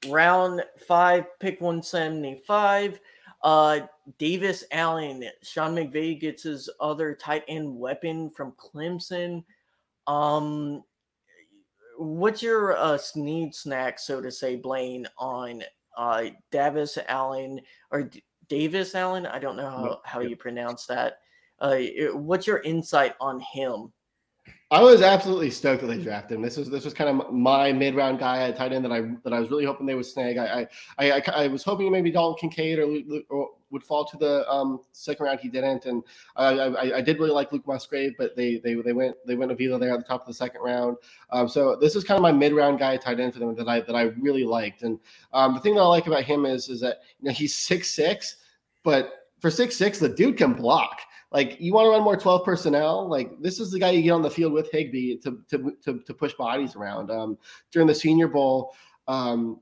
round five, pick 175. Uh, Davis Allen, Sean McVay gets his other tight end weapon from Clemson. Um, what's your uh, sneed snack, so to say, Blaine, on uh, Davis Allen or D- Davis Allen? I don't know how, how you pronounce that. Uh, what's your insight on him? I was absolutely stoked that they drafted him. This was this was kind of my mid round guy at tight end that I that I was really hoping they would snag. I I I, I was hoping maybe Dalton Kincaid or, or would fall to the um, second round. He didn't, and I, I, I did really like Luke Musgrave, but they they they went they went Avila there at the top of the second round. Um, so this is kind of my mid round guy tight end for them that I that I really liked. And um, the thing that I like about him is is that you know he's six six, but for six six the dude can block. Like you want to run more 12 personnel, like this is the guy you get on the field with Higbee to to to, to push bodies around. Um, during the Senior Bowl, um,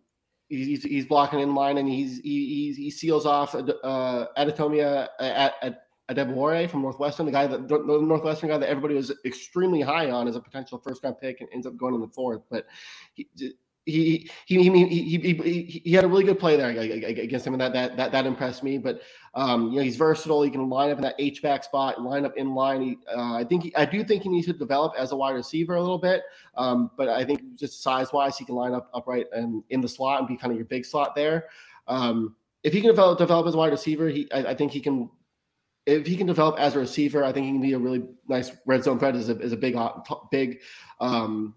he's, he's blocking in line and he's he, he seals off uh, Adetomiwa at, at Adebawore from Northwestern, the guy that the Northwestern guy that everybody was extremely high on as a potential first round pick and ends up going in the fourth. But he, he he, he he he he had a really good play there against him, and that that that, that impressed me. But um, you know, he's versatile. He can line up in that H back spot, line up in line. He, uh, I think he, I do think he needs to develop as a wide receiver a little bit. Um, but I think just size wise, he can line up upright and in the slot and be kind of your big slot there. Um, if he can develop develop as a wide receiver, he I, I think he can if he can develop as a receiver, I think he can be a really nice red zone threat. Is a, is a big, big um,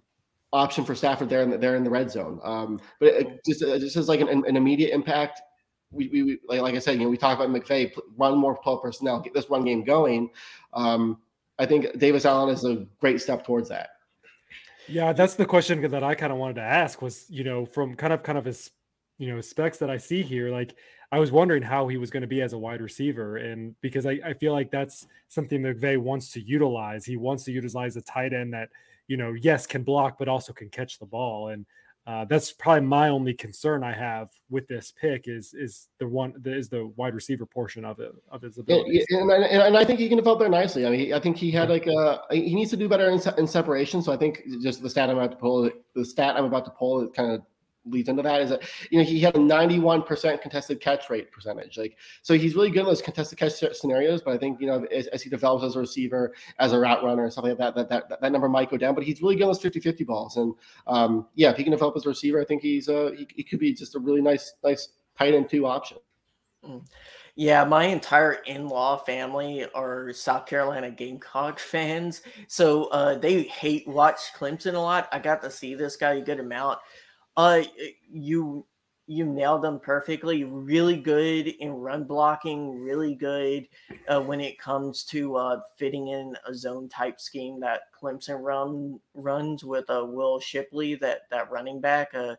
option for Stafford there in the, there in the red zone. Um, but it just it just has like an, an immediate impact. We, we like, like I said, you know, we talk about McVay run more 12 personnel, get this run game going. Um, I think Davis Allen is a great step towards that. Yeah, that's the question that I kind of wanted to ask was, you know, from kind of kind of his, you know, specs that I see here, like I was wondering how he was going to be as a wide receiver. And because I, I feel like that's something McVay wants to utilize. He wants to utilize a tight end that you know, yes, can block, but also can catch the ball. And uh, that's probably my only concern I have with this pick is is the one the, is the wide receiver portion of it of his ability. And, and, and, I think he can develop there nicely. I mean, I think he had like a he needs to do better in, in separation. So I think just the stat I'm about to pull, the stat I'm about to pull, it kind of leads into that is that you know he had a 91% contested catch rate percentage like so he's really good in those contested catch scenarios but i think you know as, as he develops as a receiver as a route runner and stuff like that that, that that, number might go down but he's really good in those 50-50 balls and um, yeah if he can develop as a receiver i think he's uh he, he could be just a really nice nice tight end two option mm. Yeah, my entire in-law family are South Carolina Gamecock fans, so uh, they hate watch Clemson a lot. I got to see this guy a good amount. Uh, you you nailed them perfectly. Really good in run blocking. Really good uh, when it comes to uh, fitting in a zone type scheme that Clemson run runs with uh, Will Shipley, that that running back. Uh,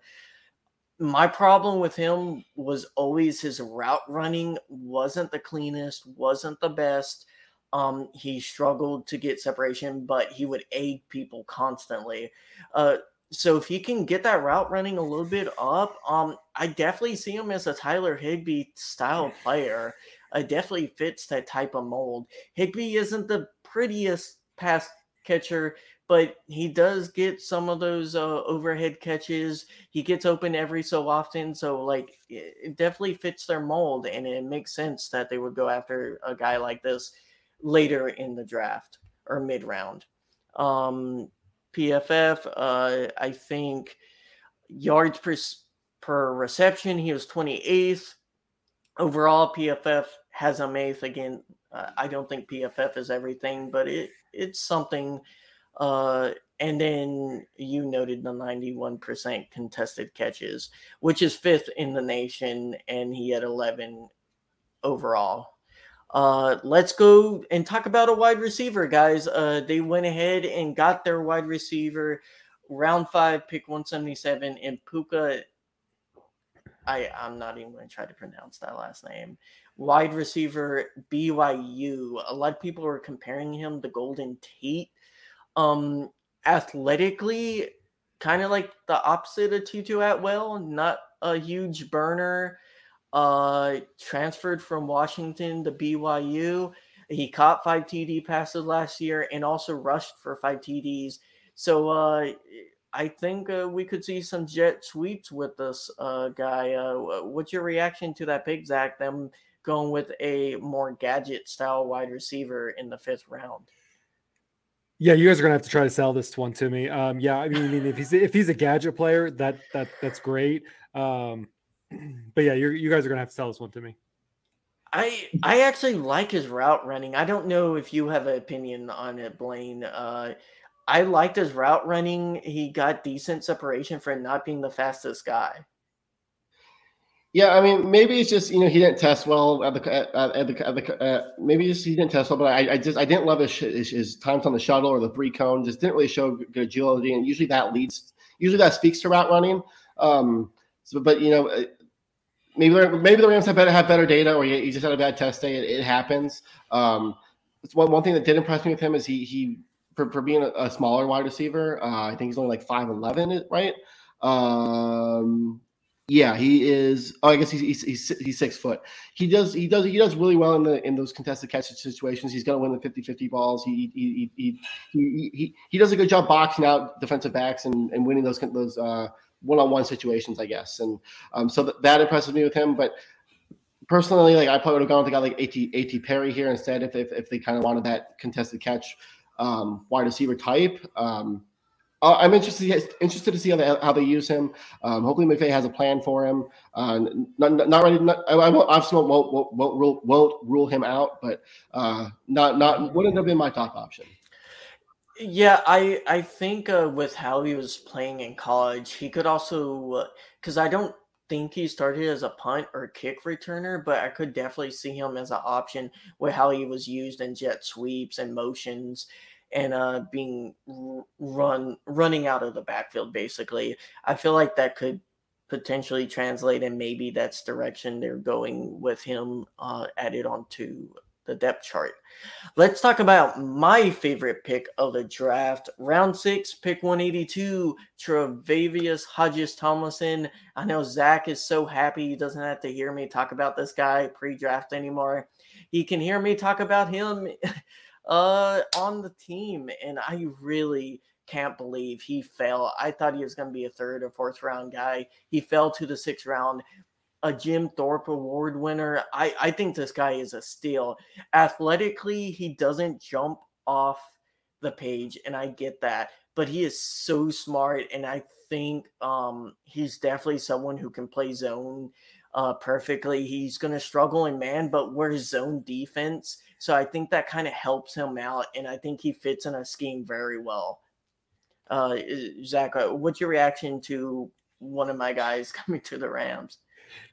my problem with him was always his route running wasn't the cleanest, wasn't the best. Um, he struggled to get separation, but he would aid people constantly. Uh, so if he can get that route running a little bit up, um, I definitely see him as a Tyler Higbee style player. I definitely fits that type of mold. Higbee isn't the prettiest pass catcher, but he does get some of those uh, overhead catches. He gets open every so often, so like it definitely fits their mold, and it makes sense that they would go after a guy like this later in the draft or mid round. Um, PFF. Uh, I think yards per, per reception, he was 28th. Overall, PFF has him eighth. Again, uh, I don't think PFF is everything, but it it's something. Uh, and then you noted the 91% contested catches, which is fifth in the nation, and he had 11 overall. Uh, let's go and talk about a wide receiver, guys. Uh, they went ahead and got their wide receiver, round five, pick 177, and Puka. I, I'm not even going to try to pronounce that last name. Wide receiver BYU. A lot of people are comparing him to Golden Tate. Um, athletically, kind of like the opposite of Tutu Atwell, not a huge burner uh, transferred from Washington to BYU. He caught five TD passes last year and also rushed for five TDs. So uh, I think uh, we could see some jet sweeps with this uh, guy. Uh, what's your reaction to that pick, Zach? Them going with a more gadget style wide receiver in the fifth round. Yeah, you guys are gonna have to try to sell this one to me. Um, yeah, I mean, if he's if he's a gadget player, that that that's great. Um, but yeah, you you guys are gonna have to sell this one to me. I I actually like his route running. I don't know if you have an opinion on it, Blaine. Uh, I liked his route running. He got decent separation for not being the fastest guy. Yeah, I mean, maybe it's just you know he didn't test well at the at, at the, at the uh, maybe just he didn't test well, but I, I just I didn't love his, his, his times on the shuttle or the three cone. Just didn't really show good agility, and usually that leads usually that speaks to route running. Um, so, but you know, maybe maybe the Rams have better have better data, or you, just had a bad test day. It, it happens. Um, one one thing that did impress me with him is he he for, for being a, a smaller wide receiver. Uh, I think he's only like five eleven, right? Um, yeah, he is. Oh, I guess he's, he's he's he's six foot. He does he does he does really well in the in those contested catch situations. He's going to win the 50-50 balls. He he, he he he he does a good job boxing out defensive backs and, and winning those those uh, one-on-one situations, I guess. And um, so that, that impresses me with him. But personally, like I probably would have gone with a guy like At At Perry here instead if if, if they kind of wanted that contested catch um, wide receiver type. Um, I'm interested interested to see how they how they use him. Um, hopefully, McVay has a plan for him. Uh, not, not ready. Not, I, I won't, obviously won't, won't, won't, rule won't rule him out, but uh, not not wouldn't have been my top option. Yeah, I I think uh, with how he was playing in college, he could also because uh, I don't think he started as a punt or kick returner, but I could definitely see him as an option with how he was used in jet sweeps and motions and uh being run running out of the backfield basically. I feel like that could potentially translate and maybe that's direction they're going with him uh added onto the depth chart. Let's talk about my favorite pick of the draft. Round six, pick 182, Tre'Vius Hodges Tomlinson. I know Zach is so happy he doesn't have to hear me talk about this guy pre draft anymore. He can hear me talk about him uh, on the team, and I really can't believe he fell. I thought he was going to be a third or fourth round guy. He fell to the sixth round a Jim Thorpe Award winner. I, I think this guy is a steal. Athletically, he doesn't jump off the page, and I get that, but he is so smart, and I think um, he's definitely someone who can play zone uh, perfectly. He's going to struggle in man, but we're his zone defense. So I think that kind of helps him out, and I think he fits in a scheme very well. Uh, Zach, uh, what's your reaction to one of my guys coming to the Rams?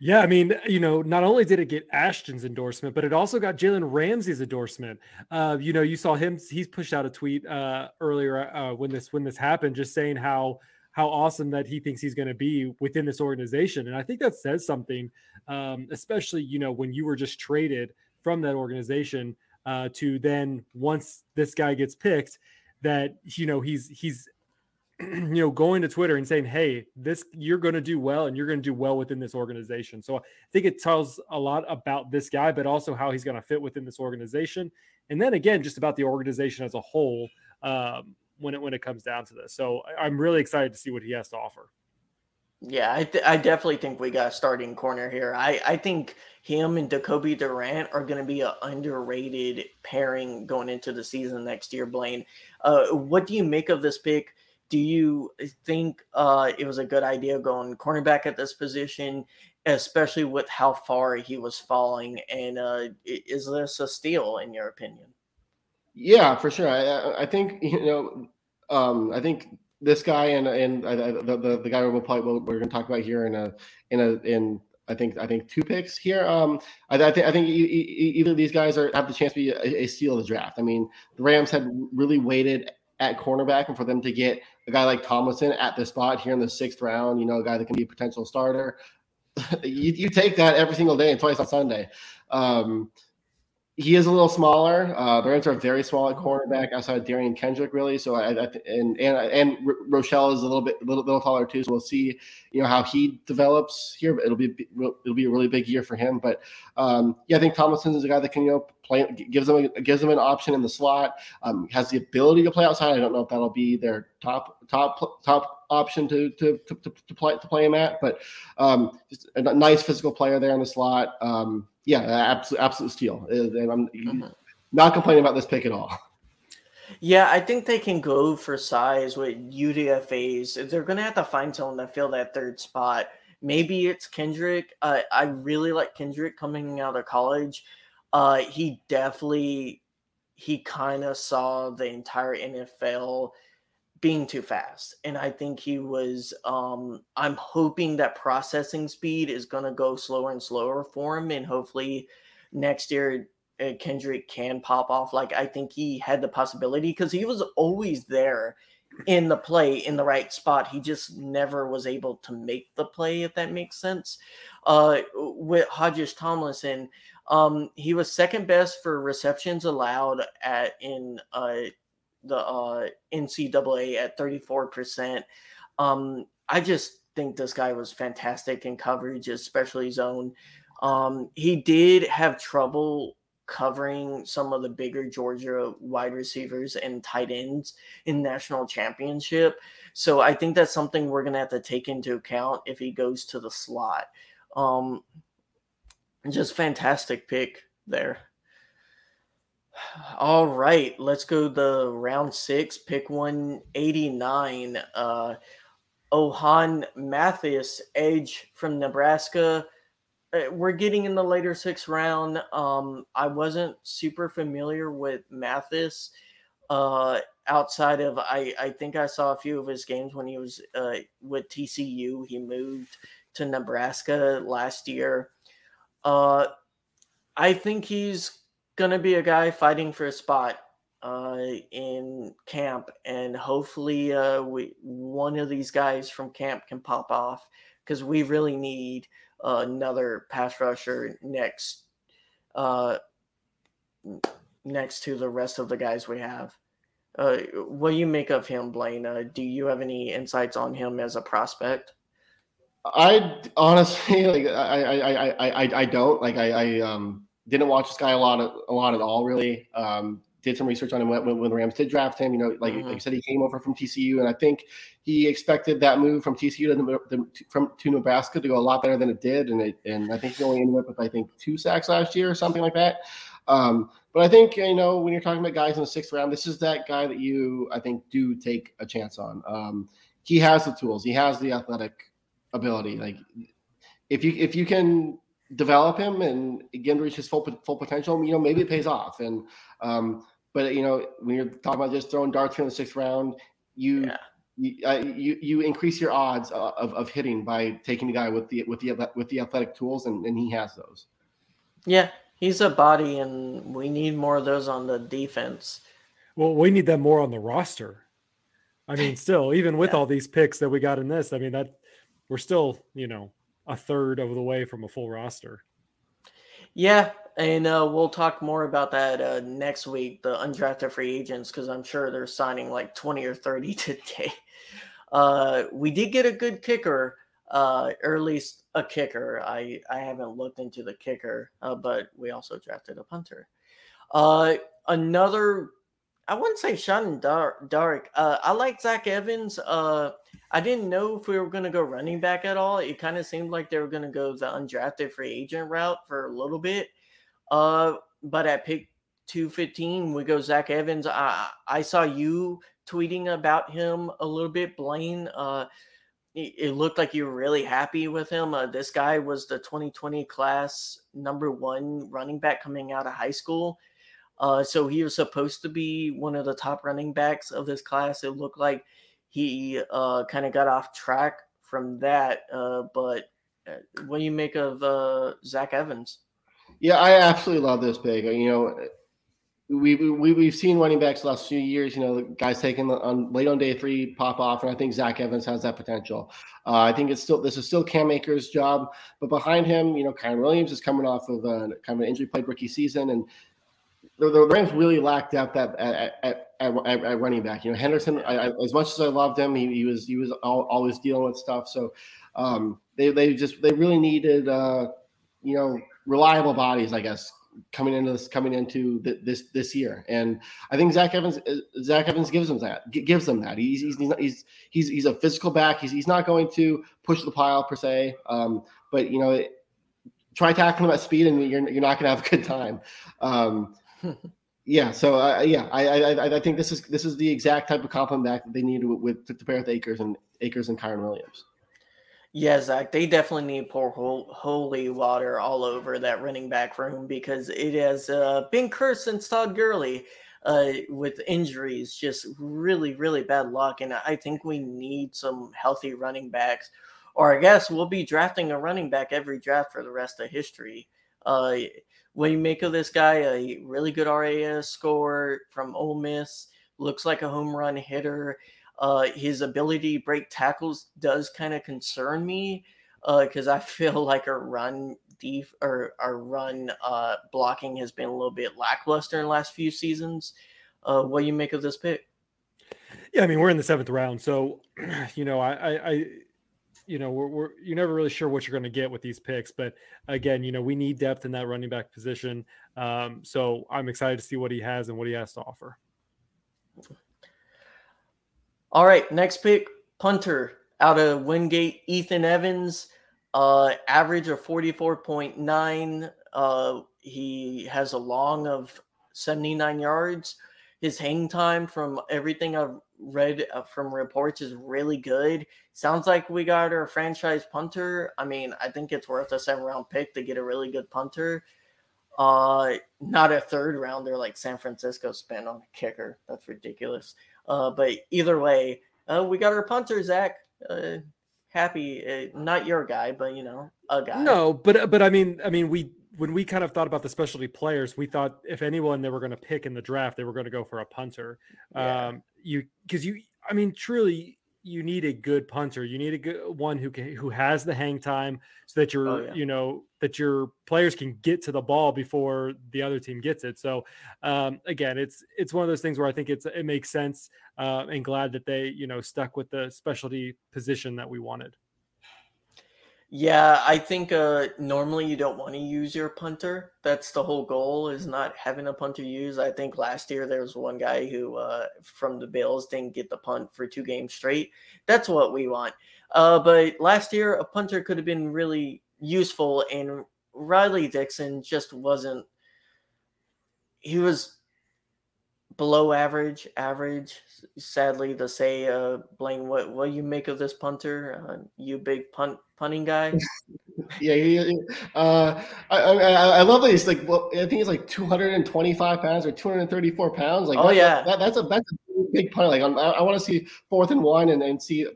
Yeah, I mean, you know, not only did it get Ashton's endorsement, but it also got Jalen Ramsey's endorsement. Uh, you know, you saw him; he's pushed out a tweet uh, earlier uh, when this when this happened, just saying how how awesome that he thinks he's going to be within this organization, and I think that says something, um, especially you know when you were just traded from that organization uh, to then once this guy gets picked, that you know he's he's you know going to twitter and saying hey this you're going to do well and you're going to do well within this organization. So i think it tells a lot about this guy but also how he's going to fit within this organization. And then again just about the organization as a whole um, when it when it comes down to this. So i'm really excited to see what he has to offer. Yeah i, th- I definitely think we got a starting corner here. I i think him and Jacoby Durant are going to be an underrated pairing going into the season next year blaine. Uh, what do you make of this pick do you think uh, it was a good idea going cornerback at this position, especially with how far he was falling? And uh, is this a steal in your opinion? Yeah, for sure. I, I think you know. Um, I think this guy and and uh, the, the, the guy we'll probably we're going to talk about here in a in a in I think I think two picks here. Um, I, I think I think either of these guys are have the chance to be a, a steal of the draft. I mean, the Rams had really waited at cornerback, and for them to get a guy like Tomlinson at the spot here in the sixth round, you know, a guy that can be a potential starter, you, you take that every single day and twice on Sunday. Um, he is a little smaller. Uh, the Rams are very small at cornerback outside of Derion Kendrick, really. So I, I and and and Rochell is a little bit little, little taller too. So we'll see, you know, how he develops here. But it'll be it'll be a really big year for him. But um, yeah, I think Tomlinson is a guy that can you know play gives them a, gives them an option in the slot. Um, has the ability to play outside. I don't know if that'll be their top top top option to to to, to play to play him at, but um, just a nice physical player there in the slot. Um, yeah, absolute absolute steal. And I'm mm-hmm. not complaining about this pick at all. Yeah, I think they can go for size with UDFA's. They're going to have to find someone to fill that third spot. Maybe it's Kendrick. Uh, I really like Kendrick coming out of college. Uh, he definitely, he kind of saw the entire NFL being too fast. And I think he was, um, I'm hoping that processing speed is going to go slower and slower for him. And hopefully next year, uh, Kendrick can pop off. Like, I think he had the possibility because he was always there in the play in the right spot. He just never was able to make the play, if that makes sense. Uh, with Hodges Tomlinson, um, he was second best for receptions allowed at in uh, the uh, NCAA at 34%. Um, I just think this guy was fantastic in coverage, especially zone. Um, he did have trouble covering some of the bigger Georgia wide receivers and tight ends in national championship. So I think that's something we're going to have to take into account if he goes to the slot. Um, just fantastic pick there. All right, let's go the round six, pick 189. Uh, Ochaun Mathis, edge from Nebraska. Uh, we're getting in the later sixth round. Um, I wasn't super familiar with Mathis uh, outside of I, I think I saw a few of his games when he was uh, with TCU. He moved to Nebraska last year. Uh, I think he's gonna be a guy fighting for a spot uh, in camp, and hopefully, uh, we one of these guys from camp can pop off because we really need another pass rusher next, uh, next to the rest of the guys we have. Uh, what do you make of him, Blaine? Uh, do you have any insights on him as a prospect? I honestly like I I I I, I don't like I I um didn't watch this guy a lot, of, a lot at all, really. Um, did some research on him when, when the Rams did draft him. You know, like, mm-hmm. like I said, he came over from TCU, and I think he expected that move from TCU to, to, from to Nebraska to go a lot better than it did, and it, and I think he only ended up with I think two sacks last year or something like that. Um, but I think you know when you're talking about guys in the sixth round, this is that guy that you I think do take a chance on. Um, he has the tools, he has the athletic ability. Like if you if you can develop him and again reach his full full potential, you know, maybe it pays off. And um, but you know, when you're talking about just throwing darts in the sixth round, you yeah. you, uh, you, you increase your odds uh, of, of hitting by taking the guy with the with the with the athletic tools, and, and he has those. Yeah, he's a body, and we need more of those on the defense. Well, we need them more on the roster. I mean, still, even with yeah. all these picks that we got in this, I mean that we're still, you know, a third of the way from a full roster. Yeah, and uh, we'll talk more about that uh, next week, the undrafted free agents, because I'm sure they're signing like 20 or 30 today. Uh, we did get a good kicker, uh, or at least a kicker. I, I haven't looked into the kicker, uh, but we also drafted a punter. Uh, another I wouldn't say shot in dark. dark. Uh, I like Zach Evans. Uh, I didn't know if we were going to go running back at all. It kind of seemed like they were going to go the undrafted free agent route for a little bit. Uh, but at pick 215, we go Zach Evans. I, I saw you tweeting about him a little bit, Blaine. Uh, it, looked like you were really happy with him. Uh, this guy was the 2020 class number one running back coming out of high school. Uh, so he was supposed to be one of the top running backs of this class. It looked like he uh, kind of got off track from that, uh, but uh, what do you make of uh, Zach Evans? Yeah, I absolutely love this pick. You know, we, we we've seen running backs the last few years. You know, guys taking on late on day three pop off, and I think Zach Evans has that potential. Uh, I think it's still this is still Cam Akers' job, but behind him, you know, Kyren Williams is coming off of a kind of an injury played rookie season, and the, the Rams really lacked depth at at, at, at, at running back. You know, Henderson, I, I, as much as I loved him, he, he was he was all, always dealing with stuff. So um, they they just they really needed uh, you know reliable bodies, I guess, coming into this coming into this this year. And I think Zach Evans uh, Zach Evans gives them that gives them that. He's he's he's he's, he's a physical back. He's he's not going to push the pile per se, um, but you know. Try tackling him at speed, and you're, you're not going to have a good time. Um, yeah, so uh, yeah, I, I I think this is this is the exact type of complement back that they need with, with to pair with Akers and Akers and Kyren Williams. Yeah, Zach, they definitely need pour holy water all over that running back room because it has uh, been cursed since Todd Gurley uh, with injuries, just really, really bad luck. And I think we need some healthy running backs, or I guess we'll be drafting a running back every draft for the rest of history. Uh, what do you make of this guy? A really good RAS score from Ole Miss, looks like a home run hitter. Uh, his ability to break tackles does kind of concern me because uh, I feel like our run deep or our run uh, blocking has been a little bit lackluster in the last few seasons. Uh, what do you make of this pick? Yeah, I mean we're in the seventh round, so you know I, I, I you know we're, we're, you're never really sure what you're going to get with these picks, but again, you know we need depth in that running back position. Um, so I'm excited to see what he has and what he has to offer. All right, next pick, punter out of Wingate, Ethan Evans, uh, average of 44.9. Uh, he has a long of 79 yards. His hang time, from everything I've read uh, from reports, is really good. Sounds like we got our franchise punter. I mean, I think it's worth a seven round pick to get a really good punter. Uh, not a third rounder like San Francisco spent on a kicker. That's ridiculous. Uh, but either way, uh, we got our punter, Zach. Uh, happy, uh, not your guy, but you know, a guy. No, but but I mean, I mean, we when we kind of thought about the specialty players, we thought if anyone they were going to pick in the draft, they were going to go for a punter. Yeah. Um, you because you, I mean, truly, you need a good punter. You need a good one who can who has the hang time so that your oh, yeah. you know that your players can get to the ball before the other team gets it. So um, again, it's it's one of those things where I think it's it makes sense uh, and glad that they you know stuck with the specialty position that we wanted. Yeah, I think uh, normally you don't want to use your punter. That's the whole goal is not having a punter use. I think last year there was one guy who uh, from the Bills didn't get the punt for two games straight. That's what we want. Uh, but last year a punter could have been really useful, and Riley Dixon just wasn't. He was below average, average. Sadly to say, uh, Blaine, what what you make of this punter? Uh, you big punt punting guy. yeah, he, uh, I, I, I love that he's like, well, I think he's like 225 pounds or 234 pounds. Like, oh yeah, that, that's a that's a big punt. Like, I, I want to see fourth and one and, and see.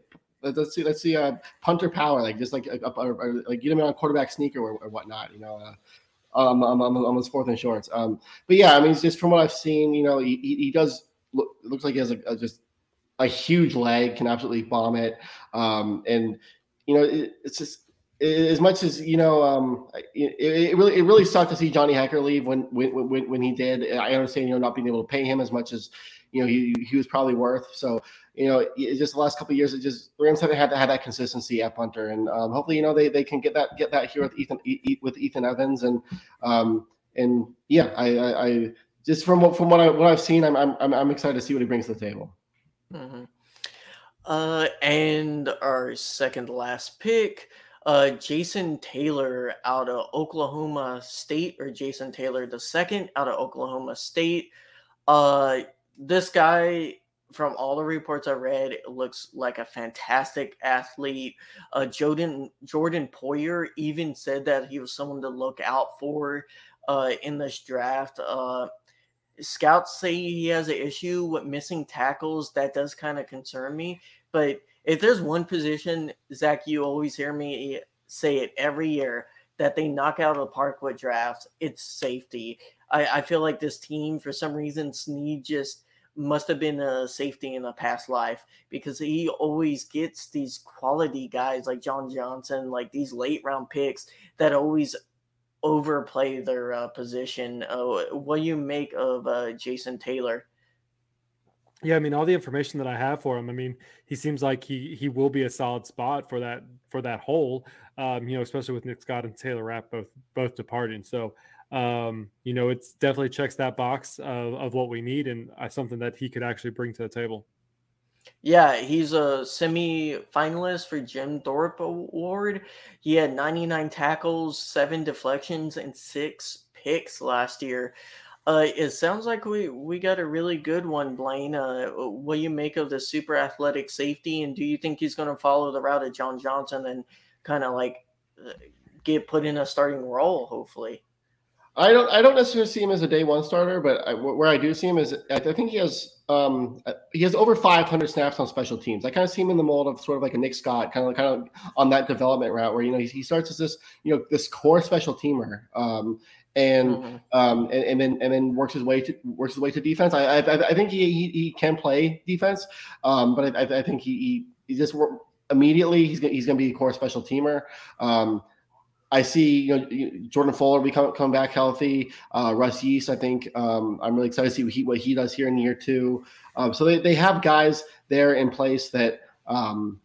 Let's see. Let's see. Uh, punter power, like just like or, or, like get him on quarterback sneaker or, or whatnot. You know, uh, um, um, um, his fourth and shorts. Um, but yeah, I mean, just from what I've seen, you know, he, he, he does look looks like he has a, a, just a huge leg, can absolutely bomb it. Um, and you know, it, it's just as much as you know, um, it, it, really it really sucked to see Johnny Hekker leave when when when when he did. I understand you know not being able to pay him as much as you know he he was probably worth. So you know, just the last couple years, it just Rams haven't had to have that consistency at punter, and um, hopefully, you know, they, they can get that get that here with Ethan with Ethan Evans, and um, and yeah, I, I, I just from what from what I what I've seen, I'm I'm I'm excited to see what he brings to the table. Mm-hmm. Uh, and our second last pick, uh, Jason Taylor out of Oklahoma State, or Jason Taylor the second out of Oklahoma State. Uh, this guy from all the reports I read, looks like a fantastic athlete. Uh, Jordan Jordan Poyer even said that he was someone to look out for uh, in this draft. Uh, scouts say he has an issue with missing tackles. That does kind of concern me. But if there's one position, Zach, you always hear me say it every year that they knock out of the park with drafts. It's safety. I, I feel like this team, for some reason, Snead just must have been a safety in a past life because he always gets these quality guys like John Johnson, like these late round picks that always overplay their uh, position. Uh, what do you make of uh, Jason Taylor? Yeah, I mean, all the information that I have for him, I mean, he seems like he he will be a solid spot for that for that hole. Um, you know, especially with Nick Scott and Taylor Rapp both both departing. So, um, you know, it's definitely checks that box of, of what we need and uh, something that he could actually bring to the table. Yeah, he's a semi-finalist for Jim Thorpe Award. He had 99 tackles, seven deflections, and six picks last year. Uh, it sounds like we we got a really good one, Blaine. Uh, what do you make of the super athletic safety, and do you think he's going to follow the route of John Johnson and kind of like uh, get put in a starting role? Hopefully. I don't. I don't necessarily see him as a day one starter, but I, where I do see him is I think he has um he has over 500 snaps on special teams. I kind of see him in the mold of sort of like a Nick Scott, kind of kind of on that development route where you know he, he starts as this you know this core special teamer, um, and mm-hmm. um, and, and, then and then works his way to works his way to defense. I I, I think he, he, he can play defense, um, but I, I think he, he he just immediately he's gonna, he's going to be a core special teamer. Um, I see you know Jordan Fuller become come back healthy. Uh, Russ Yeast, I think um, I'm really excited to see what he, what he does here in year two. Um, so they, they have guys there in place that um,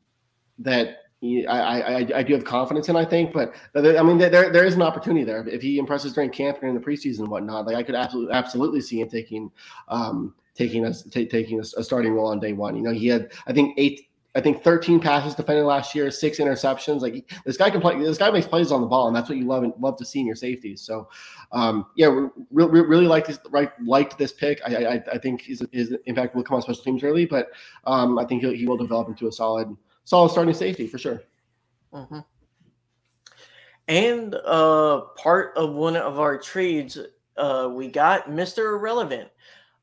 that I, I, I do have confidence in, I think, but I mean, there, there is an opportunity there. If he impresses during camp and in the preseason and whatnot, like I could absolutely, absolutely see him taking, um, taking us, taking a, a, starting role on day one. You know, he had, I think eight, I think 13 passes defended last year, six interceptions. Like this guy can play, this guy makes plays on the ball and that's what you love and love to see in your safeties. So, um, yeah, re- re- really like this, right. Liked this pick. I, I, I think his, his impact will come on special teams early, but, um, I think he will develop into a solid, solid starting safety for sure. Mm-hmm. And uh, part of one of our trades, uh, we got Mr. Irrelevant.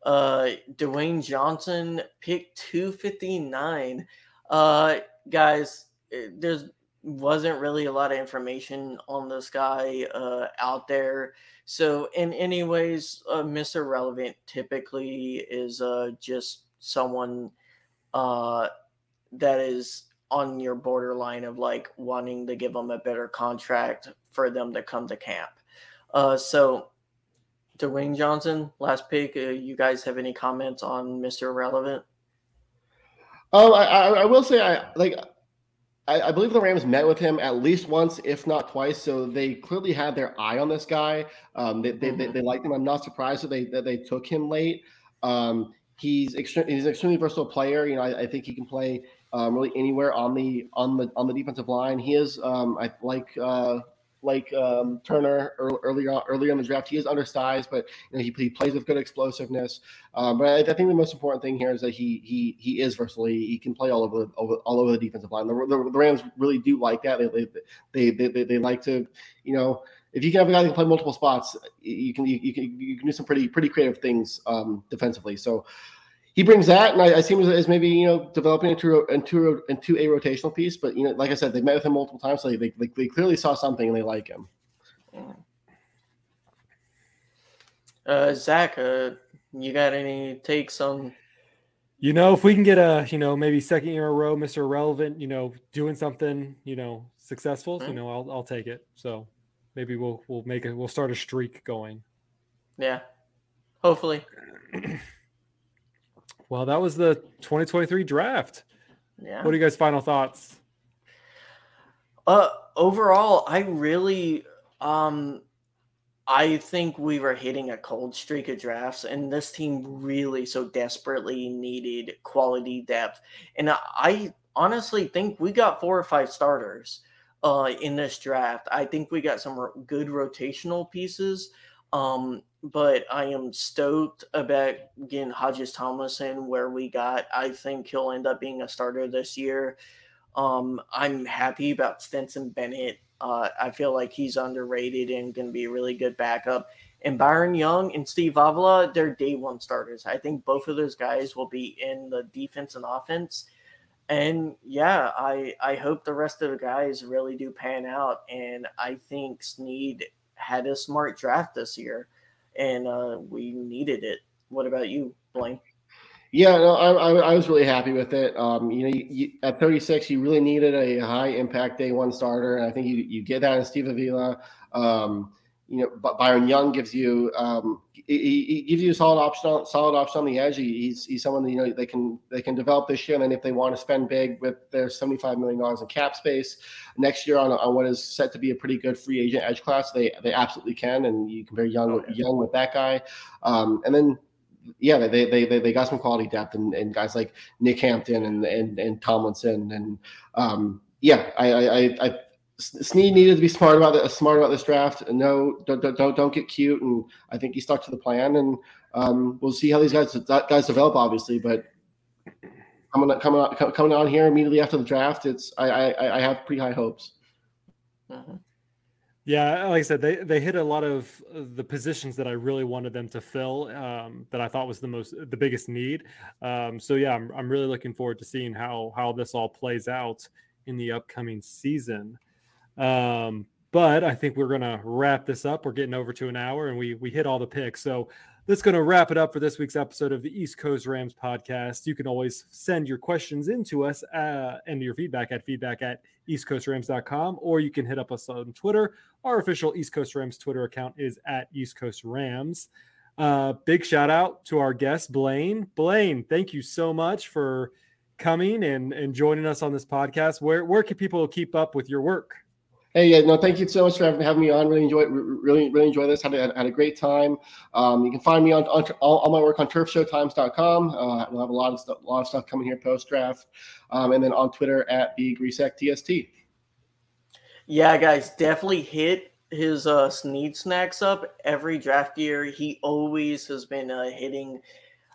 Uh, Desjuan Johnson pick 259. Uh, guys, eh, there's wasn't really a lot of information on this guy uh, out there. So, in anyways, uh, Mr. Relevant typically is uh, just someone uh, that is on your borderline of like wanting to give them a better contract for them to come to camp. Uh, so, Desjuan Johnson, last pick. Uh, you guys have any comments on Mister Relevant? Oh, I, I, I, will say I like. I, I, believe the Rams met with him at least once, if not twice. So they clearly had their eye on this guy. Um, they, they, mm-hmm. they, they liked him. I'm not surprised that they that they took him late. Um, he's extremely he's an extremely versatile player. You know, I, I think he can play um, really anywhere on the on the on the defensive line. He is um, I like uh, like um, Turner early on early on the draft. He is undersized, but you know, he, he plays with good explosiveness. Um, but I, I, think the most important thing here is that he he he is versatile. He, can play all over, over all over the defensive line. The, the, the Rams really do like that. They they, they they, they like to you know if you can have a guy that can play multiple spots, you can you, you can you can do some pretty pretty creative things um, defensively. So he brings that, and I, I see him as, as, maybe you know developing into into into a rotational piece. But you know, like I said, they met with him multiple times, so they they, they clearly saw something and they like him. Uh, Zac, uh, you got any takes on? You know, if we can get a you know maybe second year in a row, Mister Irrelevant, you know, doing something you know successful, mm-hmm. you know, I'll I'll take it. So maybe we'll we'll make it. We'll start a streak going. Yeah, hopefully. Well, that was the 2023 draft. Yeah. What are you guys' final thoughts? Uh, overall, I really, um, I think we were hitting a cold streak of drafts, and this team really so desperately needed quality depth. And I honestly think we got four or five starters uh, in this draft. I think we got some good rotational pieces. Um, but I am stoked about getting Hodges Tomlinson where we got. I think he'll end up being a starter this year. Um, I'm happy about Stetson Bennett. Uh, I feel like he's underrated and going to be a really good backup. And Byron Young and Steve Avila, they're day one starters. I think both of those guys will be in the defense and offense. And yeah, I I hope the rest of the guys really do pan out. And I think Snead had a smart draft this year, and uh, we needed it. What about you, Blaine? Yeah, no, I, I, I was really happy with it. Um, you know, you, you, at 36, you really needed a high impact day one starter, and I think you you get that in Steve Avila. Um, you know, Byron Young gives you um, he, he, gives you a solid option, solid option on the edge. he's he's someone that, you know they can they can develop this year, and if they want to spend big with their seventy five million dollars in cap space next year on, on what is set to be a pretty good free agent edge class, they they absolutely can. And you compare Young oh, yeah. Young with that guy, um, and then yeah, they, they they they got some quality depth and, and guys like Nick Hampton and and, and Tomlinson and um, yeah, I I, I Snead needed to be smart about it, smart about this draft. And no, don't, don't don't get cute. And I think he stuck to the plan. And um, we'll see how these guys guys develop, obviously. But coming coming on, coming on here immediately after the draft, it's I I, I have pretty high hopes. Uh-huh. Yeah, like I said, they they hit a lot of the positions that I really wanted them to fill. Um, that I thought was the most the biggest need. Um, so yeah, I'm I'm really looking forward to seeing how how this all plays out in the upcoming season. Um, but I think we're gonna wrap this up. We're getting over to an hour, and we we hit all the picks. So that's going to wrap it up for this week's episode of the East Coast Rams podcast. You can always send your questions into us uh, and your feedback at feedback at eastcoastrams.com, or you can hit up us on Twitter. Our official East Coast Rams Twitter account is at East Coast Rams. Uh, big shout out to our guest, Blaine. Blaine, thank you so much for coming and, and joining us on this podcast. Where, where can people keep up with your work? Hey, yeah, no, thank you so much for having, having me on. Really enjoy, really, really enjoy this. Had a, had a great time. Um, you can find me on, on all, all, my work on turfshowtimes.com. Uh, we'll have a lot of stuff, lot of stuff coming here post draft, um, and then on Twitter at bgrisaktst. Yeah, guys, definitely hit his uh, snacks up every draft year. He always has been uh, hitting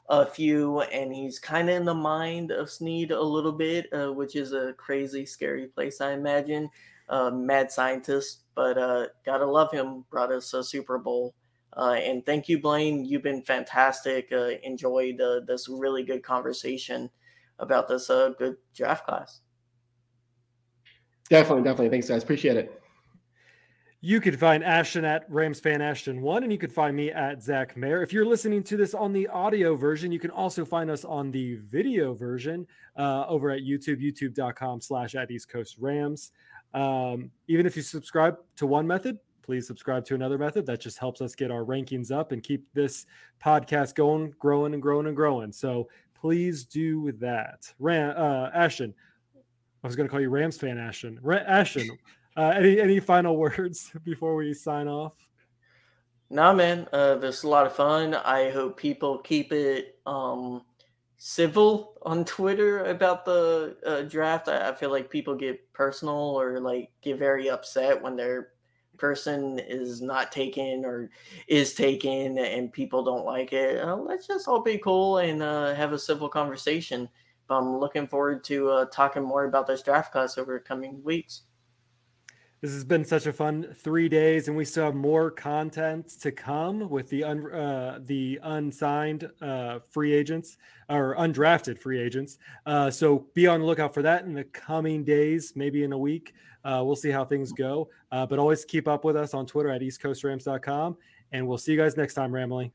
a few, and he's kind of in the mind of Snead a little bit, uh, which is a crazy, scary place, I imagine uh, mad scientist, but uh, gotta love him. Brought us a Super Bowl. Uh, and thank you, Blaine. You've been fantastic. Uh, enjoyed uh, this really good conversation about this uh, good draft class. Definitely, definitely. Thanks, guys. Appreciate it. You can find Ashton at Rams Fan Ashton One, and you can find me at Zach Mayer. If you're listening to this on the audio version, you can also find us on the video version uh, over at YouTube, youtube.com slash at East Coast Rams. Um, even if you subscribe to one method, please subscribe to another method. That just helps us get our rankings up and keep this podcast going, growing and growing and growing. So please do that. Ram, uh, Ashton, I was going to call you Rams fan, Ashton. Ra- Ashton, uh, any any final words before we sign off? Nah, man, uh, this is a lot of fun. I hope people keep it um, civil on Twitter about the uh, draft. I, I, feel like people get personal or like get very upset when their person is not taken or is taken and people don't like it. Uh, let's just all be cool and uh, have a civil conversation. But I'm looking forward to uh, talking more about this draft class over the coming weeks. This has been such a fun three days, and we still have more content to come with the un, uh, the unsigned uh, free agents or undrafted free agents. Uh, so be on the lookout for that in the coming days, maybe in a week. Uh, we'll see how things go. Uh, but always keep up with us on Twitter at eastcoastrams.com, and we'll see you guys next time, Ramley.